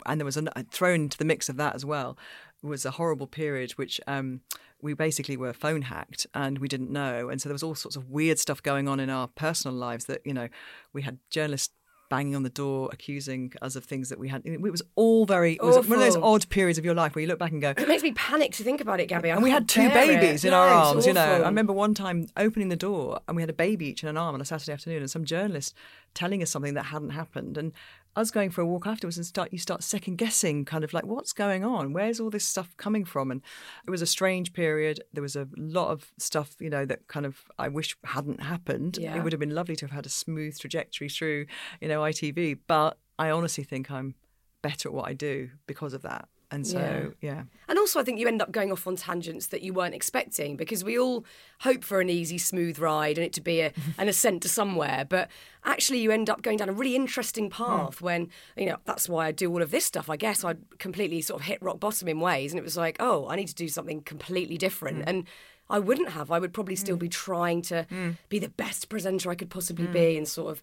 and there was a thrown into the mix of that as well was a horrible period, which um, we basically were phone hacked and we didn't know, and so there was all sorts of weird stuff going on in our personal lives that you know we had journalists banging on the door, accusing us of things that we had. It was all very. It was one of those odd periods of your life where you look back and go. It makes me panic to think about it, Gabby. I And we had two bear it. babies in No, our arms, you know. I remember one time opening the door and we had a baby each in an arm on a Saturday afternoon, and some journalist telling us something that hadn't happened, and us going for a walk afterwards and start you start second guessing, kind of like what's going on, where's all this stuff coming from, and it was a strange period. There was a lot of stuff, you know, that kind of I wish hadn't happened. Yeah. It would have been lovely to have had a smooth trajectory through, you know, ITV, but I honestly think I'm better at what I do because of that. And so, yeah. And also, I think you end up going off on tangents that you weren't expecting because we all hope for an easy, smooth ride and it to be a, an ascent to somewhere. But actually, you end up going down a really interesting path hmm. when, you know, that's why I do all of this stuff. I guess I completely sort of hit rock bottom in ways. And it was like, oh, I need to do something completely different. Hmm. And I wouldn't have. I would probably still hmm. be trying to be the best presenter I could possibly be and sort of.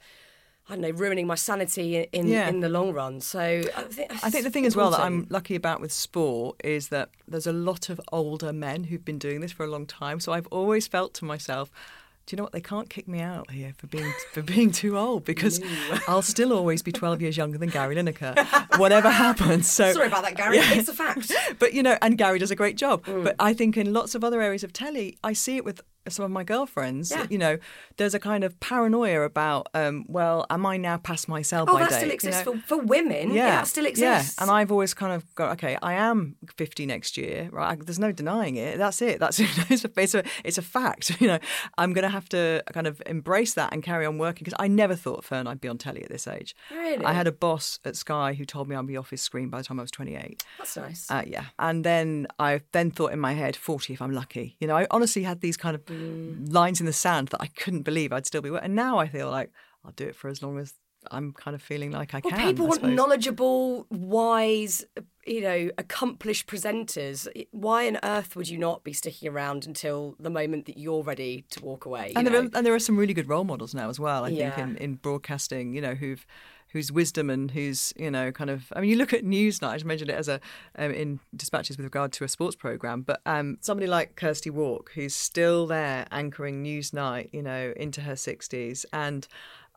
I don't know, ruining my sanity in in, Yeah. in the long run. So I think, I think the thing as well that I'm lucky about with sport is that there's a lot of older men who've been doing this for a long time. So I've always felt to myself, do you know what? They can't kick me out here for being for being too old because I'll still always be 12 years younger than Gary Lineker, whatever happens. So Sorry about that, Gary. Yeah. It's a fact. but you know, and Gary does a great job. Mm. But I think in lots of other areas of telly, I see it with some of my girlfriends. Yeah. You know, there's a kind of paranoia about, um, well, am I now past my sell-by Oh, that date? still you exists know? for, for women. Yeah, that still exists. Yeah, and I've always kind of got okay. I am 50 next year, right? There's no denying it. That's it. That's it's a it's a, it's a fact. You know, I'm going to have to kind of embrace that and carry on working because I never thought Fearne I'd be on telly at this age. Really? I had a boss at Sky who told me I'd be off his screen by the time I was 28. That's nice. Uh, yeah, and then I then thought in my head, 40 if I'm lucky. You know, I honestly had these kind of Mm. lines in the sand that I couldn't believe I'd still be. And now I feel like I'll do it for as long as I'm kind of feeling like I well, can. people want knowledgeable, wise, you know, accomplished presenters. Why on earth would you not be sticking around until the moment that you're ready to walk away? and there, are, and there are some really good role models now as well. I think in, in broadcasting, you know, who've whose wisdom and whose you know kind of. I mean, you look at Newsnight. I just mentioned it as a um, in dispatches with regard to a sports program, but um, somebody like Kirsty Wark, who's still there anchoring Newsnight, you know, into her sixties, and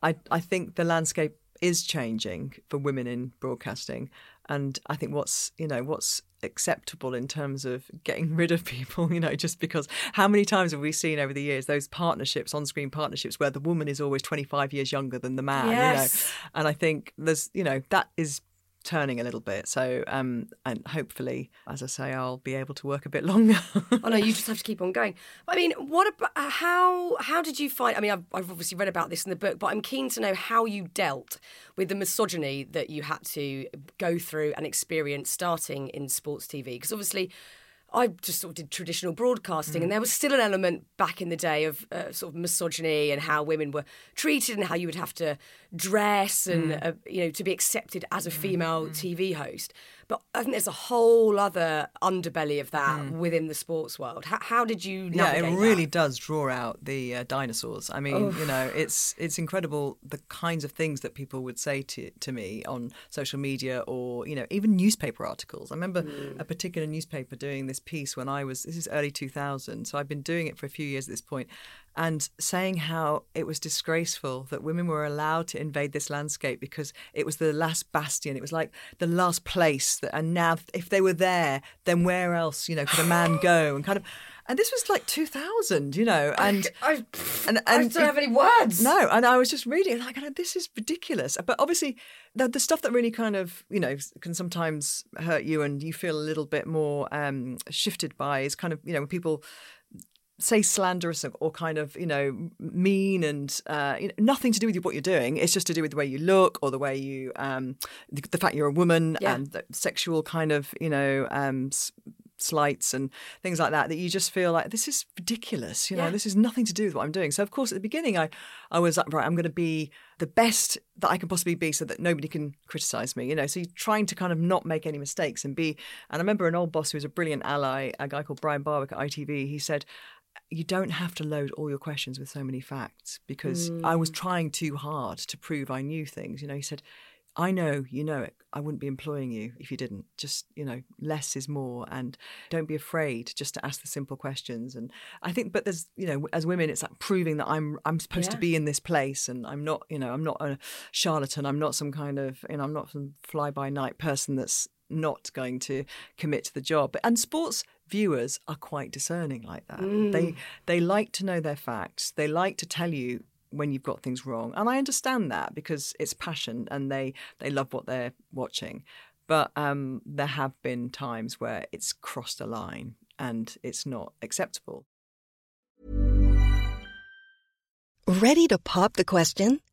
I I think the landscape is changing for women in broadcasting. And I think what's you know what's acceptable in terms of getting rid of people, you know, just because how many times have we seen over the years those partnerships, on-screen partnerships, where the woman is always 25 years younger than the man, Yes. you know, and I think there's you know that is turning a little bit. So um, and hopefully, as I say, I'll be able to work a bit longer. oh no, you just have to keep on going. I mean, what about how how did you find? I mean, I've, I've obviously read about this in the book, but I'm keen to know how you dealt with the misogyny that you had to go through and experience starting in sports TV. Because obviously. I just sort of did traditional broadcasting, and there was still an element back in the day of uh, sort of misogyny and how women were treated, and how you would have to dress, and uh, you know to be accepted as a female TV host. But I think there's a whole other underbelly of that within the sports world. How, how did you? yeah, it that? really does draw out the uh, dinosaurs. I mean, you know, it's it's incredible the kinds of things that people would say to to me on social media or you know even newspaper articles. I remember a particular newspaper doing this piece when I was this is early 2000, so I've been doing it for a few years at this point, and saying how it was disgraceful that women were allowed to invade this landscape because it was the last bastion. It was like the last place that, and now if they were there, then where else, you know, could a man go? And kind of, and this was like 2000, you know, and I, and, I and don't have any words. no, and I was just reading like, this is ridiculous. But obviously, the, the stuff that really kind of, you know, can sometimes hurt you and you feel a little bit more um, shifted by is kind of, you know, when people say slanderous or, kind of, you know, mean and uh, you know, nothing to do with what you're doing. It's just to do with the way you look or the way you, um, the, the fact you're a woman Yeah. and the sexual kind of, you know, um, slights and things like that that you just feel like this is ridiculous you know Yeah. this is nothing to do with what i'm doing so of course at the beginning i i was like right i'm going to be the best that i can possibly be so that nobody can criticize me you know so you're trying to kind of not make any mistakes and be and i remember an old boss who was a brilliant ally a guy called brian barwick at itv he said you don't have to load all your questions with so many facts because I was mm. trying too hard to prove I knew things. You know, he said, I know you know it. I wouldn't be employing you if you didn't. Just, you know, less is more and don't be afraid just to ask the simple questions. And I think but there's, you know, as women it's like proving that I'm I'm supposed Yeah. to be in this place and I'm not, you know, I'm not a charlatan. I'm not some kind of, you know, I'm not some fly by night person that's not going to commit to the job. And sports viewers are quite discerning like that. They they like to know their facts. They like to tell you when you've got things wrong. And I understand that because it's passion and they they love what they're watching. But um, there have been times where it's crossed a line and it's not acceptable. Ready to pop the question?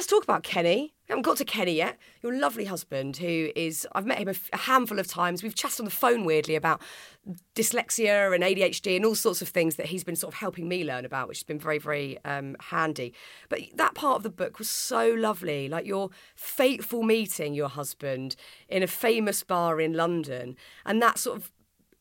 Let's talk about Kenny. We haven't got to Kenny yet. Your lovely husband, who is, I've met him a, f- a handful of times. We've chatted on the phone weirdly about dyslexia and ADHD and all sorts of things that he's been sort of helping me learn about, which has been very, very um, handy. But that part of the book was so lovely. Like your fateful meeting your husband in a famous bar in London. And that sort of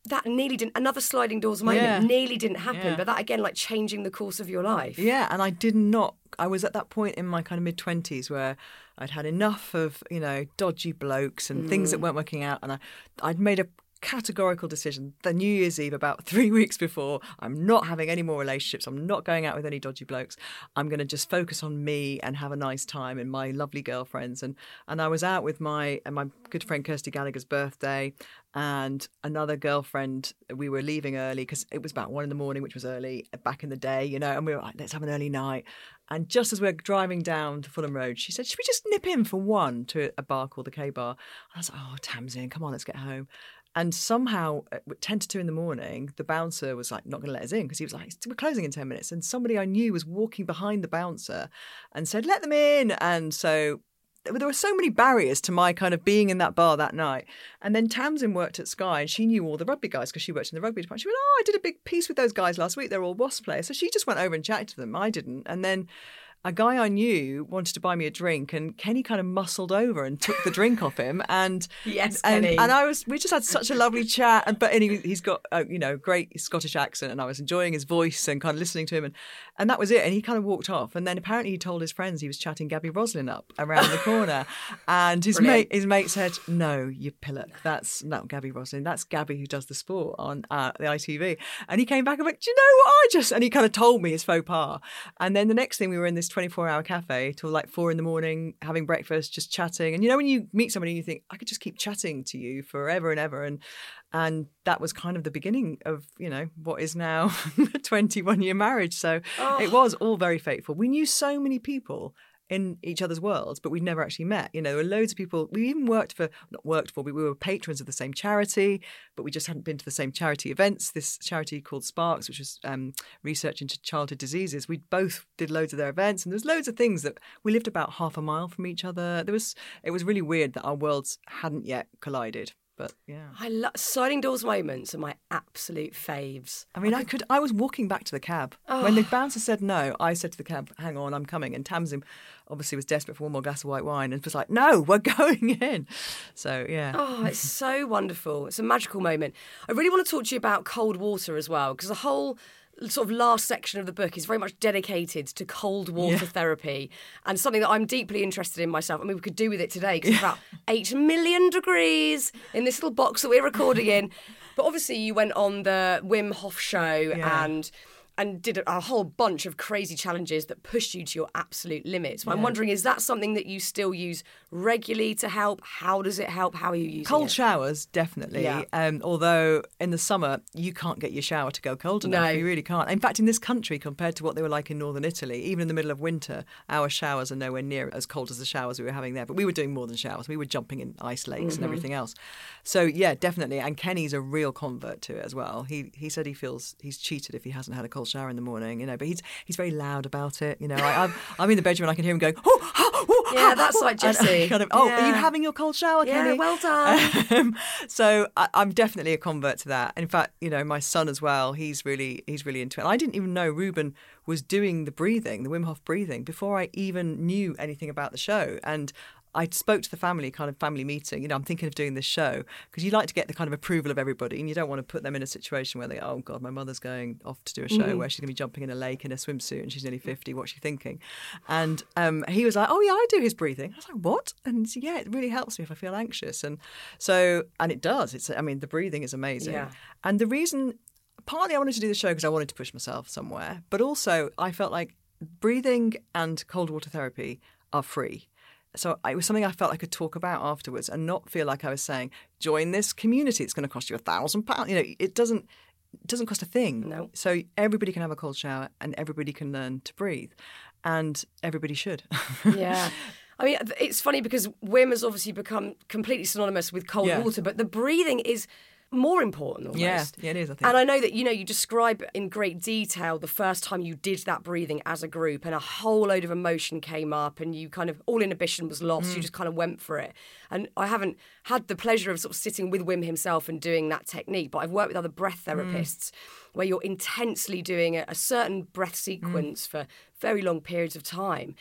that nearly didn't another sliding doors moment Yeah. nearly didn't happen Yeah. but that again like changing the course of your life Yeah, and I did not. I was at that point in my kind of mid twenties where I'd had enough of you know dodgy blokes and things that mm. weren't working out, and I I'd made a categorical decision the New Year's Eve about three weeks before. I'm not having any more relationships. I'm not going out with any dodgy blokes. I'm going to just focus on me and have a nice time and my lovely girlfriends. And and I was out with my and my good friend Kirsty Gallagher's birthday and another girlfriend. We were leaving early because it was about one in the morning, which was early back in the day, you know. And we were like, let's have an early night. And just as we're driving down to Fulham Road, she said, "Should we just nip in for one to a bar called the K Bar?" And I was like, "Oh, Tamsin, come on, let's get home." And somehow, uh, at ten to two in the morning, the bouncer was like not going to let us in because he was like, "We're closing in ten minutes." And somebody I knew was walking behind the bouncer and said, "Let them in." And so there were so many barriers to my kind of being in that bar that night. And then Tamsin worked at Sky and she knew all the rugby guys because she worked in the rugby department. She went, Oh, I did a big piece with those guys last week. They're all Wasp players. So she just went over and chatted to them. I didn't. And then a guy I knew wanted to buy me a drink and Kenny kind of muscled over and took the drink off him. And Yes, and, Kenny. and I was, we just had such a lovely chat. And, but and he, he's got, a, you know, great Scottish accent and I was enjoying his voice and kind of listening to him. And, and that was it. And he kind of walked off. And then apparently he told his friends he was chatting Gaby Roslin up around the corner. And his Brilliant. mate, his mate said, "No, you pillock. That's not Gaby Roslin. That's Gabby who does the sport on uh, the ITV." And he came back and went, "Do you know what I just?" And he kind of told me his faux pas. And then the next thing, we were in this twenty-four-hour cafe till like four in the morning, having breakfast, just chatting. And you know, when you meet somebody, and you think, "I could just keep chatting to you forever and ever." And and that was kind of the beginning of you know what is now a 21 year marriage so oh. it was all very fateful we knew so many people in each other's worlds but we'd never actually met you know there were loads of people we even worked for not worked for but we were patrons of the same charity but we just hadn't been to the same charity events. This charity called sparks which was um, research into childhood diseases we both did loads of their events and there was loads of things that we lived about half a mile from each other. There was it was really weird that our worlds hadn't yet collided but yeah I love sliding doors moments are my absolute faves. I mean, I could. I was walking back to the cab oh. when the bouncer said no. I said to the cab, "Hang on, I'm coming." And Tamsin obviously was desperate for one more glass of white wine and was like, "No, we're going in." So yeah, Oh, it's so wonderful. It's a magical moment. I really want to talk to you about cold water as well, because the whole sort of last section of the book is very much dedicated to cold water Yeah. therapy and something that I'm deeply interested in myself. I mean, we could do with it today because it's about 8 million degrees in this little box that we're recording in. But obviously, you went on the Wim Hof show Yeah. and and did a, whole bunch of crazy challenges that pushed you to your absolute limits. I'm wondering, is that something that you still use regularly to help? How does it help? How are you using cold it? showers definitely. Yeah. Um, although in the summer you can't get your shower to go cold enough. No. You really can't. In fact, in this country, compared to what they were like in northern Italy, even in the middle of winter, our showers are nowhere near as cold as the showers we were having there. But we were doing more than showers. We were jumping in ice lakes Mm-hmm. and everything else. So yeah, definitely. And Kenny's a real convert to it as well. He he said he feels he's cheated if he hasn't had a cold shower in the morning, you know. But he's he's very loud about it, you know. I, I'm I'm in the bedroom and I can hear him going, oh, oh, oh Yeah, that's like Jesse. kind of, oh, are you having your cold shower, Yeah, Kenny? well done. Um, so I, I'm definitely a convert to that. In fact, you know, my son as well. He's really he's really into it. And I didn't even know Reuben was doing the breathing, the Wim Hof breathing, before I even knew anything about the show. And I spoke to the family, kind of family meeting. You know, I'm thinking of doing this show because you like to get the kind of approval of everybody, and you don't want to put them in a situation where they, oh God, my mother's going off to do a show where she's going to be jumping in a lake in a swimsuit and she's nearly 50. What's she thinking? And um, he was like, oh yeah, I do his breathing. I was like, what? And yeah, it really helps me if I feel anxious. And so, and it does. It's, I mean, the breathing is amazing. Yeah. And the reason, partly I wanted to do the show because I wanted to push myself somewhere, but also I felt like breathing and cold water therapy are free. So it was something I felt I could talk about afterwards and not feel like I was saying, join this community. It's going to cost you a thousand pounds. You know, it doesn't it doesn't cost a thing. No. So everybody can have a cold shower and everybody can learn to breathe. And everybody should. yeah. I mean, it's funny because Wim has obviously become completely synonymous with cold Yeah. water, but the breathing is more important almost. Yeah, yeah, it is, I think. And I know that, you know, you describe in great detail the first time you did that breathing as a group and a whole load of emotion came up and you kind of, all inhibition was lost. Mm. You just kind of went for it. And I haven't had the pleasure of sort of sitting with Wim himself and doing that technique, but I've worked with other breath Mm. therapists where you're intensely doing a, a certain breath sequence Mm. for very long periods of time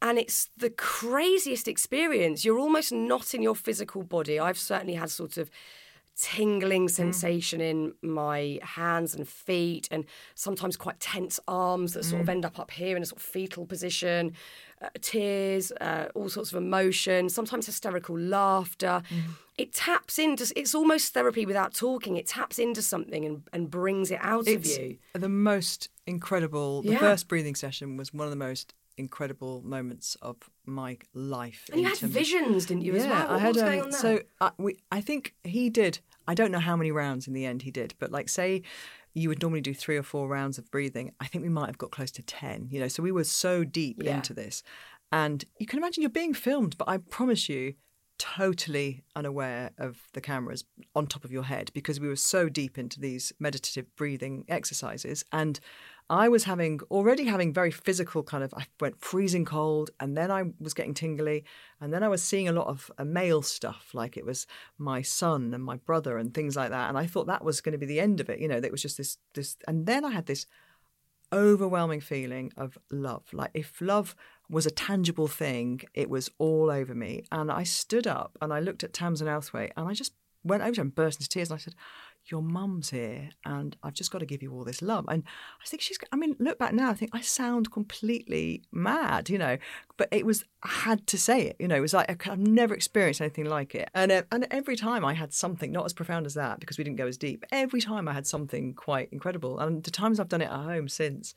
and it's the craziest experience. You're almost not in your physical body. I've certainly had sort of tingling sensation in my hands and feet, and sometimes quite tense arms that sort of end up up here in a sort of fetal position, uh, tears, uh, all sorts of emotion, sometimes hysterical laughter. It taps into, it's almost therapy without talking. It taps into something and, and brings it out it's of you. the most incredible. The Yeah. first breathing session was one of the most incredible moments of my life. And you had of- visions, didn't you, as yeah, well? I What had was um, so uh, we. I think he did. I don't know how many rounds in the end he did, but like say you would normally do three or four rounds of breathing. I think we might have got close to ten. You know, so we were so deep Yeah. into this, and you can imagine you're being filmed. But I promise you. Totally unaware of the cameras on top of your head because we were so deep into these meditative breathing exercises. And I was having already having very physical kind of I went freezing cold and then I was getting tingly and then I was seeing a lot of uh, male stuff like it was my son and my brother and things like that and I thought that was going to be the end of it you know that was just this this and then I had this overwhelming feeling of love like if love was a tangible thing it was all over me and I stood up and I looked at Tamsin Outhwaite and I just went over to and burst into tears and I said your mum's here and I've just got to give you all this love. And I think she's, I mean, look back now, I think I sound completely mad, you know, but it was, I had to say it, you know, it was like, I've never experienced anything like it. And, uh, and every time I had something, not as profound as that because we didn't go as deep, every time I had something quite incredible. And the times I've done it at home since,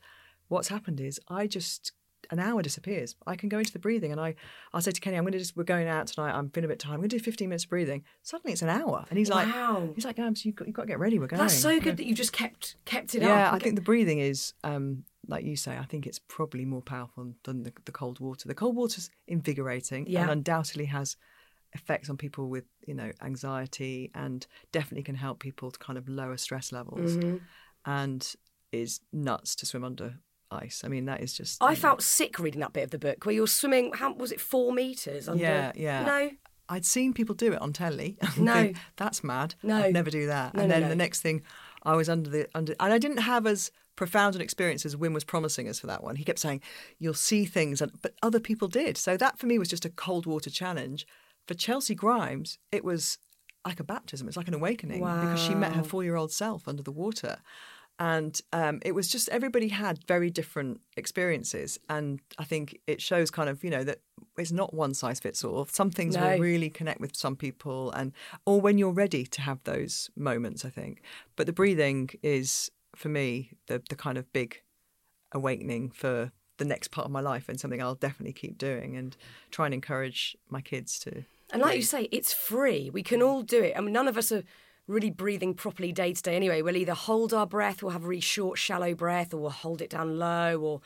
what's happened is I just an hour disappears. I can go into the breathing and I, I'll say to Kenny, I'm going to just, we're going out tonight. I'm feeling a bit tired. I'm going to do 15 minutes of breathing. Suddenly it's an hour. And he's like, Wow. he's like, you've got, you've got to get ready. We're going. That's so You good know? that you've just kept kept it up. Yeah, I think the breathing is, um, like you say, I think it's probably more powerful than the, the cold water. The cold water's invigorating Yeah. and undoubtedly has effects on people with, you know, anxiety and definitely can help people to kind of lower stress levels Mm-hmm. and is nuts to swim under ice. I mean, that is just. I know, felt sick reading that bit of the book where you're swimming. How was it? Four meters under. Yeah, yeah. No. I'd seen people do it on telly. No. think, that's mad. No. I'd never do that. No, and then no. the next thing, I was under the under, and I didn't have as profound an experience as Wim was promising us for that one. He kept saying, "You'll see things," and, but other people did. So that for me was just a cold water challenge. For Chelsea Grimes, it was like a baptism. It's like an awakening because she met her four-year-old self under the water. And um, it was just everybody had very different experiences, and I think it shows kind of you know that it's not one size fits all. Some things No. will really connect with some people, and or when you're ready to have those moments, I think. But the breathing is for me the the kind of big awakening for the next part of my life, and something I'll definitely keep doing, and try and encourage my kids to. And like you say, it's free. We can all do it. I mean, none of us are really breathing properly day to day anyway. We'll either hold our breath, we'll have a really short, shallow breath, or we'll hold it down low, or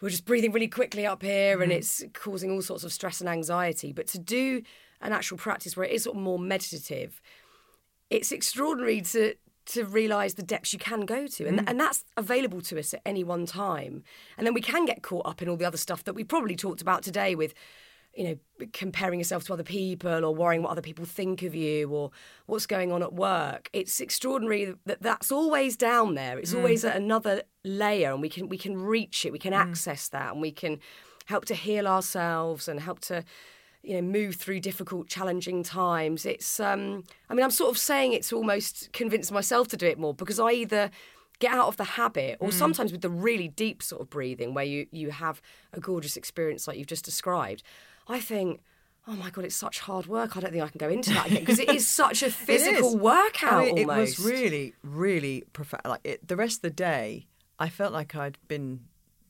we're just breathing really quickly up here and mm-hmm. it's causing all sorts of stress and anxiety. But to do an actual practice where it is sort of more meditative, it's extraordinary to to realise the depths you can go to. And, mm. and that's available to us at any one time. And then we can get caught up in all the other stuff that we probably talked about today with, you know, comparing yourself to other people or worrying what other people think of you or what's going on at work. It's extraordinary that that's always down there. It's mm. always at another layer and we can we can reach it, we can mm. access that and we can help to heal ourselves and help to you know move through difficult challenging times. It's um i mean i'm sort of saying it to almost convince myself to do it more because i either get out of the habit or mm. sometimes with the really deep sort of breathing where you you have a gorgeous experience like you've just described i think Oh my god, it's such hard work. I don't think I can go into that again because it is such a physical workout. I mean, it was really, really profound. Like it, the rest of the day, I felt like I'd been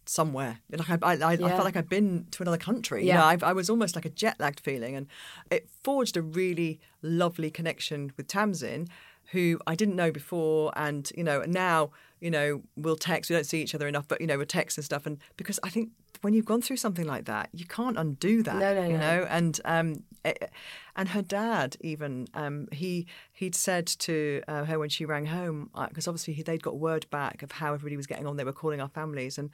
somewhere. Like I, I, I, I felt like I'd been to another country. Yeah. You know, I, I was almost like a jet lagged feeling, and it forged a really lovely connection with Tamsin, who I didn't know before, and you know, now you know we'll text. We don't see each other enough, but you know, we'll text and stuff. And because I think when you've gone through something like that, you can't undo that. No, no, you no. know, and um, eh, and her dad even um, he he'd said to uh, her when she rang home because obviously he, they'd got word back of how everybody was getting on. They were calling our families, and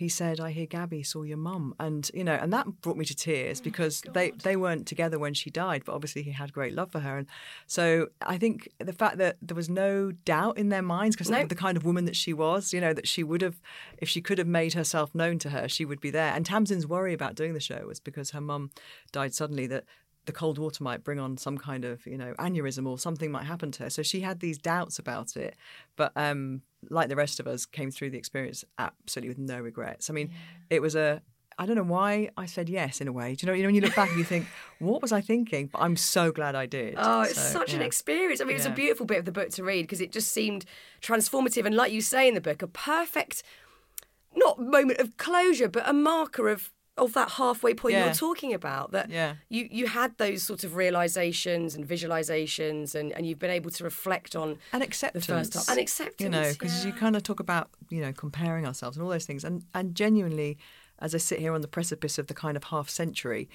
he said, "I hear Gabby saw your mum," and you know, and that brought me to tears because they they weren't together when she died, but obviously he had great love for her, and so I think the fact that there was no doubt in their minds because No. the kind of woman that she was, you know, that she would have, if she could have made herself known to her, she would be there. And Tamsin's worry about doing the show was because her mum died suddenly that the cold water might bring on some kind of, you know, aneurysm or something might happen to her. So she had these doubts about it. But um, like the rest of us, came through the experience absolutely with no regrets. I mean, it was a I don't know why I said yes in a way. Do you know, you know when you look back and you think, what was I thinking? But I'm so glad I did. Oh, it's So, such an experience. I mean, it's a beautiful bit of the book to read because it just seemed transformative. And like you say in the book, a perfect, not moment of closure, but a marker of of that halfway point Yeah. you're talking about. That Yeah. you you had those sort of realizations and visualizations, and, and you've been able to reflect on and the acceptance first time. And acceptance, you know because you kind of talk about you know comparing ourselves and all those things and and genuinely as i sit here on the precipice of the kind of half century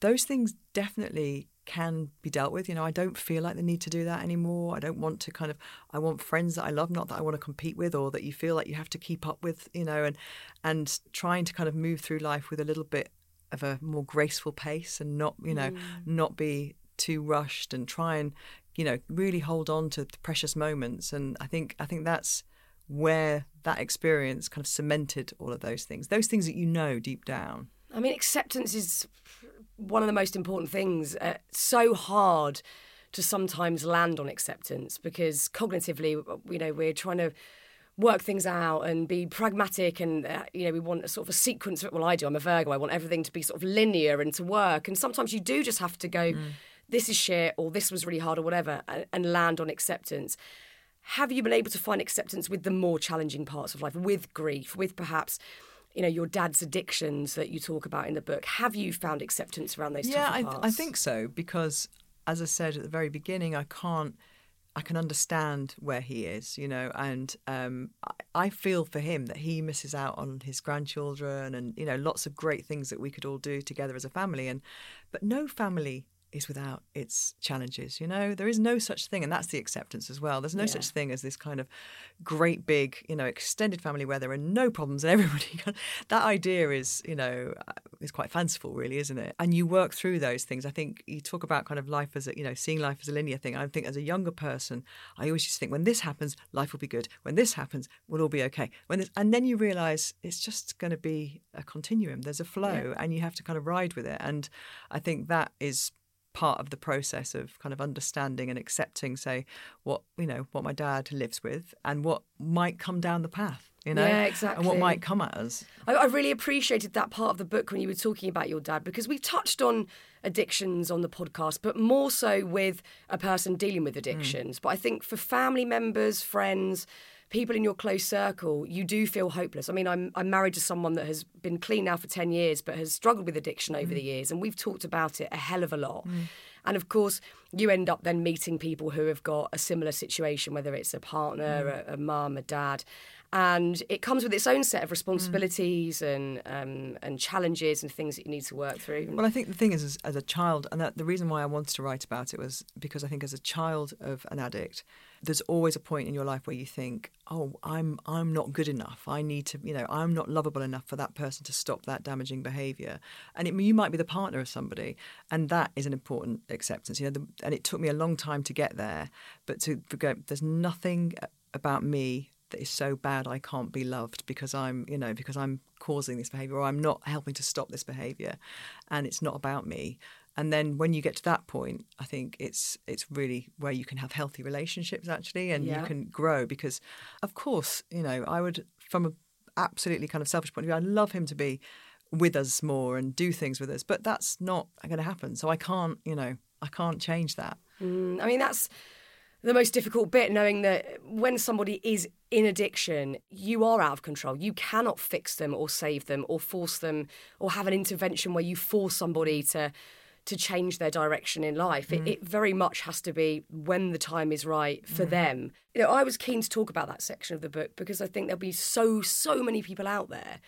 those things definitely can be dealt with you know i don't feel like the need to do that anymore. I don't want to kind of i want friends that i love not that i want to compete with or that you feel like you have to keep up with you know and and trying to kind of move through life with a little bit of a more graceful pace and not you know mm. not be too rushed and try and you know really hold on to the precious moments. And i think i think that's where that experience kind of cemented all of those things those things that you know deep down. I mean, acceptance is one of the most important things. Uh, so hard to sometimes land on acceptance because cognitively, you know, we're trying to work things out and be pragmatic and uh, you know we want a sort of a sequence of well I do I'm a Virgo I want everything to be sort of linear and to work and sometimes you do just have to go this is shit or this was really hard or whatever and, and land on acceptance have you been able to find acceptance with the more challenging parts of life with grief with perhaps you know your dad's addictions that you talk about in the book have you found acceptance around those yeah I, I think so because as i said at the very beginning i can't i can understand where he is you know and um, I, I feel for him that he misses out on his grandchildren and you know lots of great things that we could all do together as a family and but no family is without its challenges you know? There is no such thing and that's the acceptance as well. There's no Yeah. such thing as this kind of great big you know extended family where there are no problems and everybody that idea is you know uh, is quite fanciful really isn't it? And you work through those things. I think you talk about kind of life as a you know seeing life as a linear thing. I think as a younger person i always used to think when this happens life will be good. When this happens we'll all be okay. When this, and then you realize it's just going to be a continuum. There's a flow and you have to kind of ride with it. And i think that is part of the process of kind of understanding and accepting say what you know what my dad lives with and what might come down the path you know Yeah, exactly. and what might come at us I, I really appreciated that part of the book when you were talking about your dad because we've touched on addictions on the podcast, but more so with a person dealing with mm. addictions. But I think for family members, friends, people in your close circle, you do feel hopeless. I mean, I'm I'm married to someone that has been clean now for ten years, but has struggled with addiction over the mm. years, and we've talked about it a hell of a lot. Mm. And of course, you end up then meeting people who have got a similar situation, whether it's a partner, mm. a, a mum, a dad, and it comes with its own set of responsibilities and um, and challenges and things that you need to work through. Well, I think the thing is, as, as a child, and that the reason why I wanted to write about it was because I think as a child of an addict, there's always a point in your life where you think, "Oh, I'm I'm not good enough. I need to, you know, I'm not lovable enough for that person to stop that damaging behaviour." And it, you might be the partner of somebody, and that is an important acceptance. You know, the, and it took me a long time to get there, but to go, there's nothing about me that is so bad I can't be loved because I'm, you know, because I'm causing this behavior or I'm not helping to stop this behavior, and it's not about me. And then when you get to that point, I think it's it's really where you can have healthy relationships actually, and Yeah. you can grow because, of course, you know, I would from a absolutely kind of selfish point of view, I'd love him to be with us more and do things with us, but that's not going to happen. So I can't, you know, I can't change that. Mm, I mean, that's the most difficult bit, knowing that when somebody is in addiction, you are out of control. You cannot fix them or save them or force them or have an intervention where you force somebody to to change their direction in life. It, mm. it very much has to be when the time is right for mm. them. You know, I was keen to talk about that section of the book because I think there'll be so so many people out there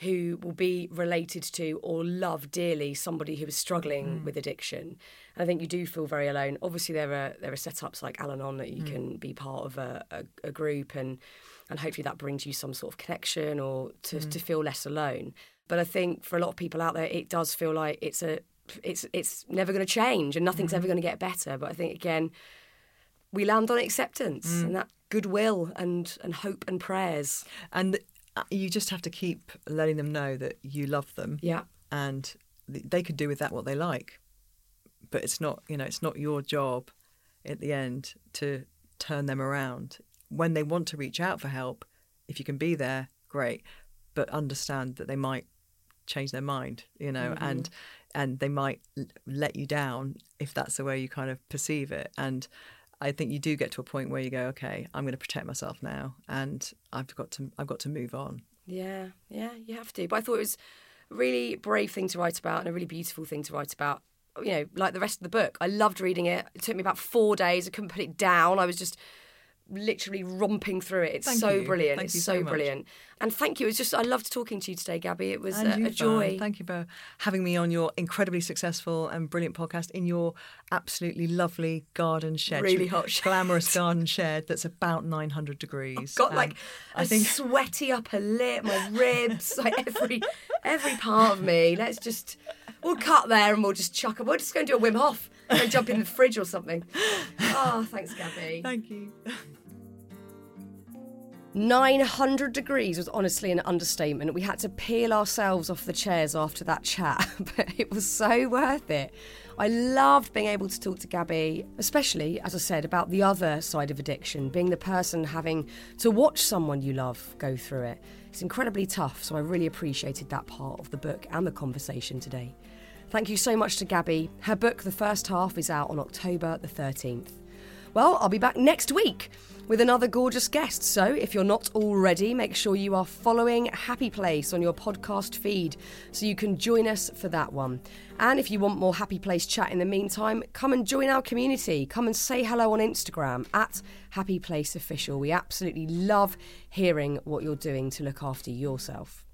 who will be related to or love dearly somebody who is struggling mm. with addiction. And I think you do feel very alone. Obviously, there are there are setups like Al-Anon that you can be part of a, a, a group, and and hopefully that brings you some sort of connection or to, to feel less alone. But I think for a lot of people out there, it does feel like it's a it's it's never going to change and nothing's ever mm. going to get better. But I think again, we land on acceptance mm. and that goodwill and and hope and prayers. And uh, you just have to keep letting them know that you love them. Yeah. and they could do with that what they like. But it's not, you know, it's not your job at the end to turn them around. When they want to reach out for help, if you can be there, great. But understand that they might change their mind, you know, mm-hmm. and and they might let you down if that's the way you kind of perceive it. And I think you do get to a point where you go, okay, I'm going to protect myself now, and I've got to I've got to move on. Yeah, yeah, you have to. But I thought it was a really brave thing to write about and a really beautiful thing to write about. You know, like the rest of the book. I loved reading it. It took me about four days. I couldn't put it down. I was just literally romping through it. It's Thank so you. brilliant. Thank it's you so, so brilliant. And thank you. It's just I loved talking to you today, Gabby. It was you, a joy. Fran. Thank you for having me on your incredibly successful and brilliant podcast in your absolutely lovely garden shed. Really hot shed. Glamorous garden shed that's about 900 degrees. Got Um, like I a think sweaty upper lip, my ribs, like every every part of me. Let's just we'll cut there and we'll just chuck it. We're just going to do a Wim Hof and jump in the fridge or something. Oh, thanks, Gabby. Thank you. 900 degrees was honestly an understatement. We had to peel ourselves off the chairs after that chat, but it was so worth it. I loved being able to talk to Gabby, especially, as I said, about the other side of addiction, being the person having to watch someone you love go through it. It's incredibly tough, so I really appreciated that part of the book and the conversation today. Thank you so much to Gabby. Her book, The First Half, is out on October the 13th. Well, I'll be back next week with another gorgeous guest. So if you're not already, make sure you are following Happy Place on your podcast feed so you can join us for that one. And if you want more Happy Place chat in the meantime, come and join our community. Come and say hello on Instagram at Happy Place Official. We absolutely love hearing what you're doing to look after yourself.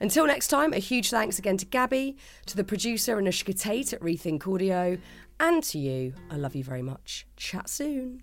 Until next time, a huge thanks again to Gabby, to the producer Anushka Tate at Rethink Audio, and to you. I love you very much. Chat soon.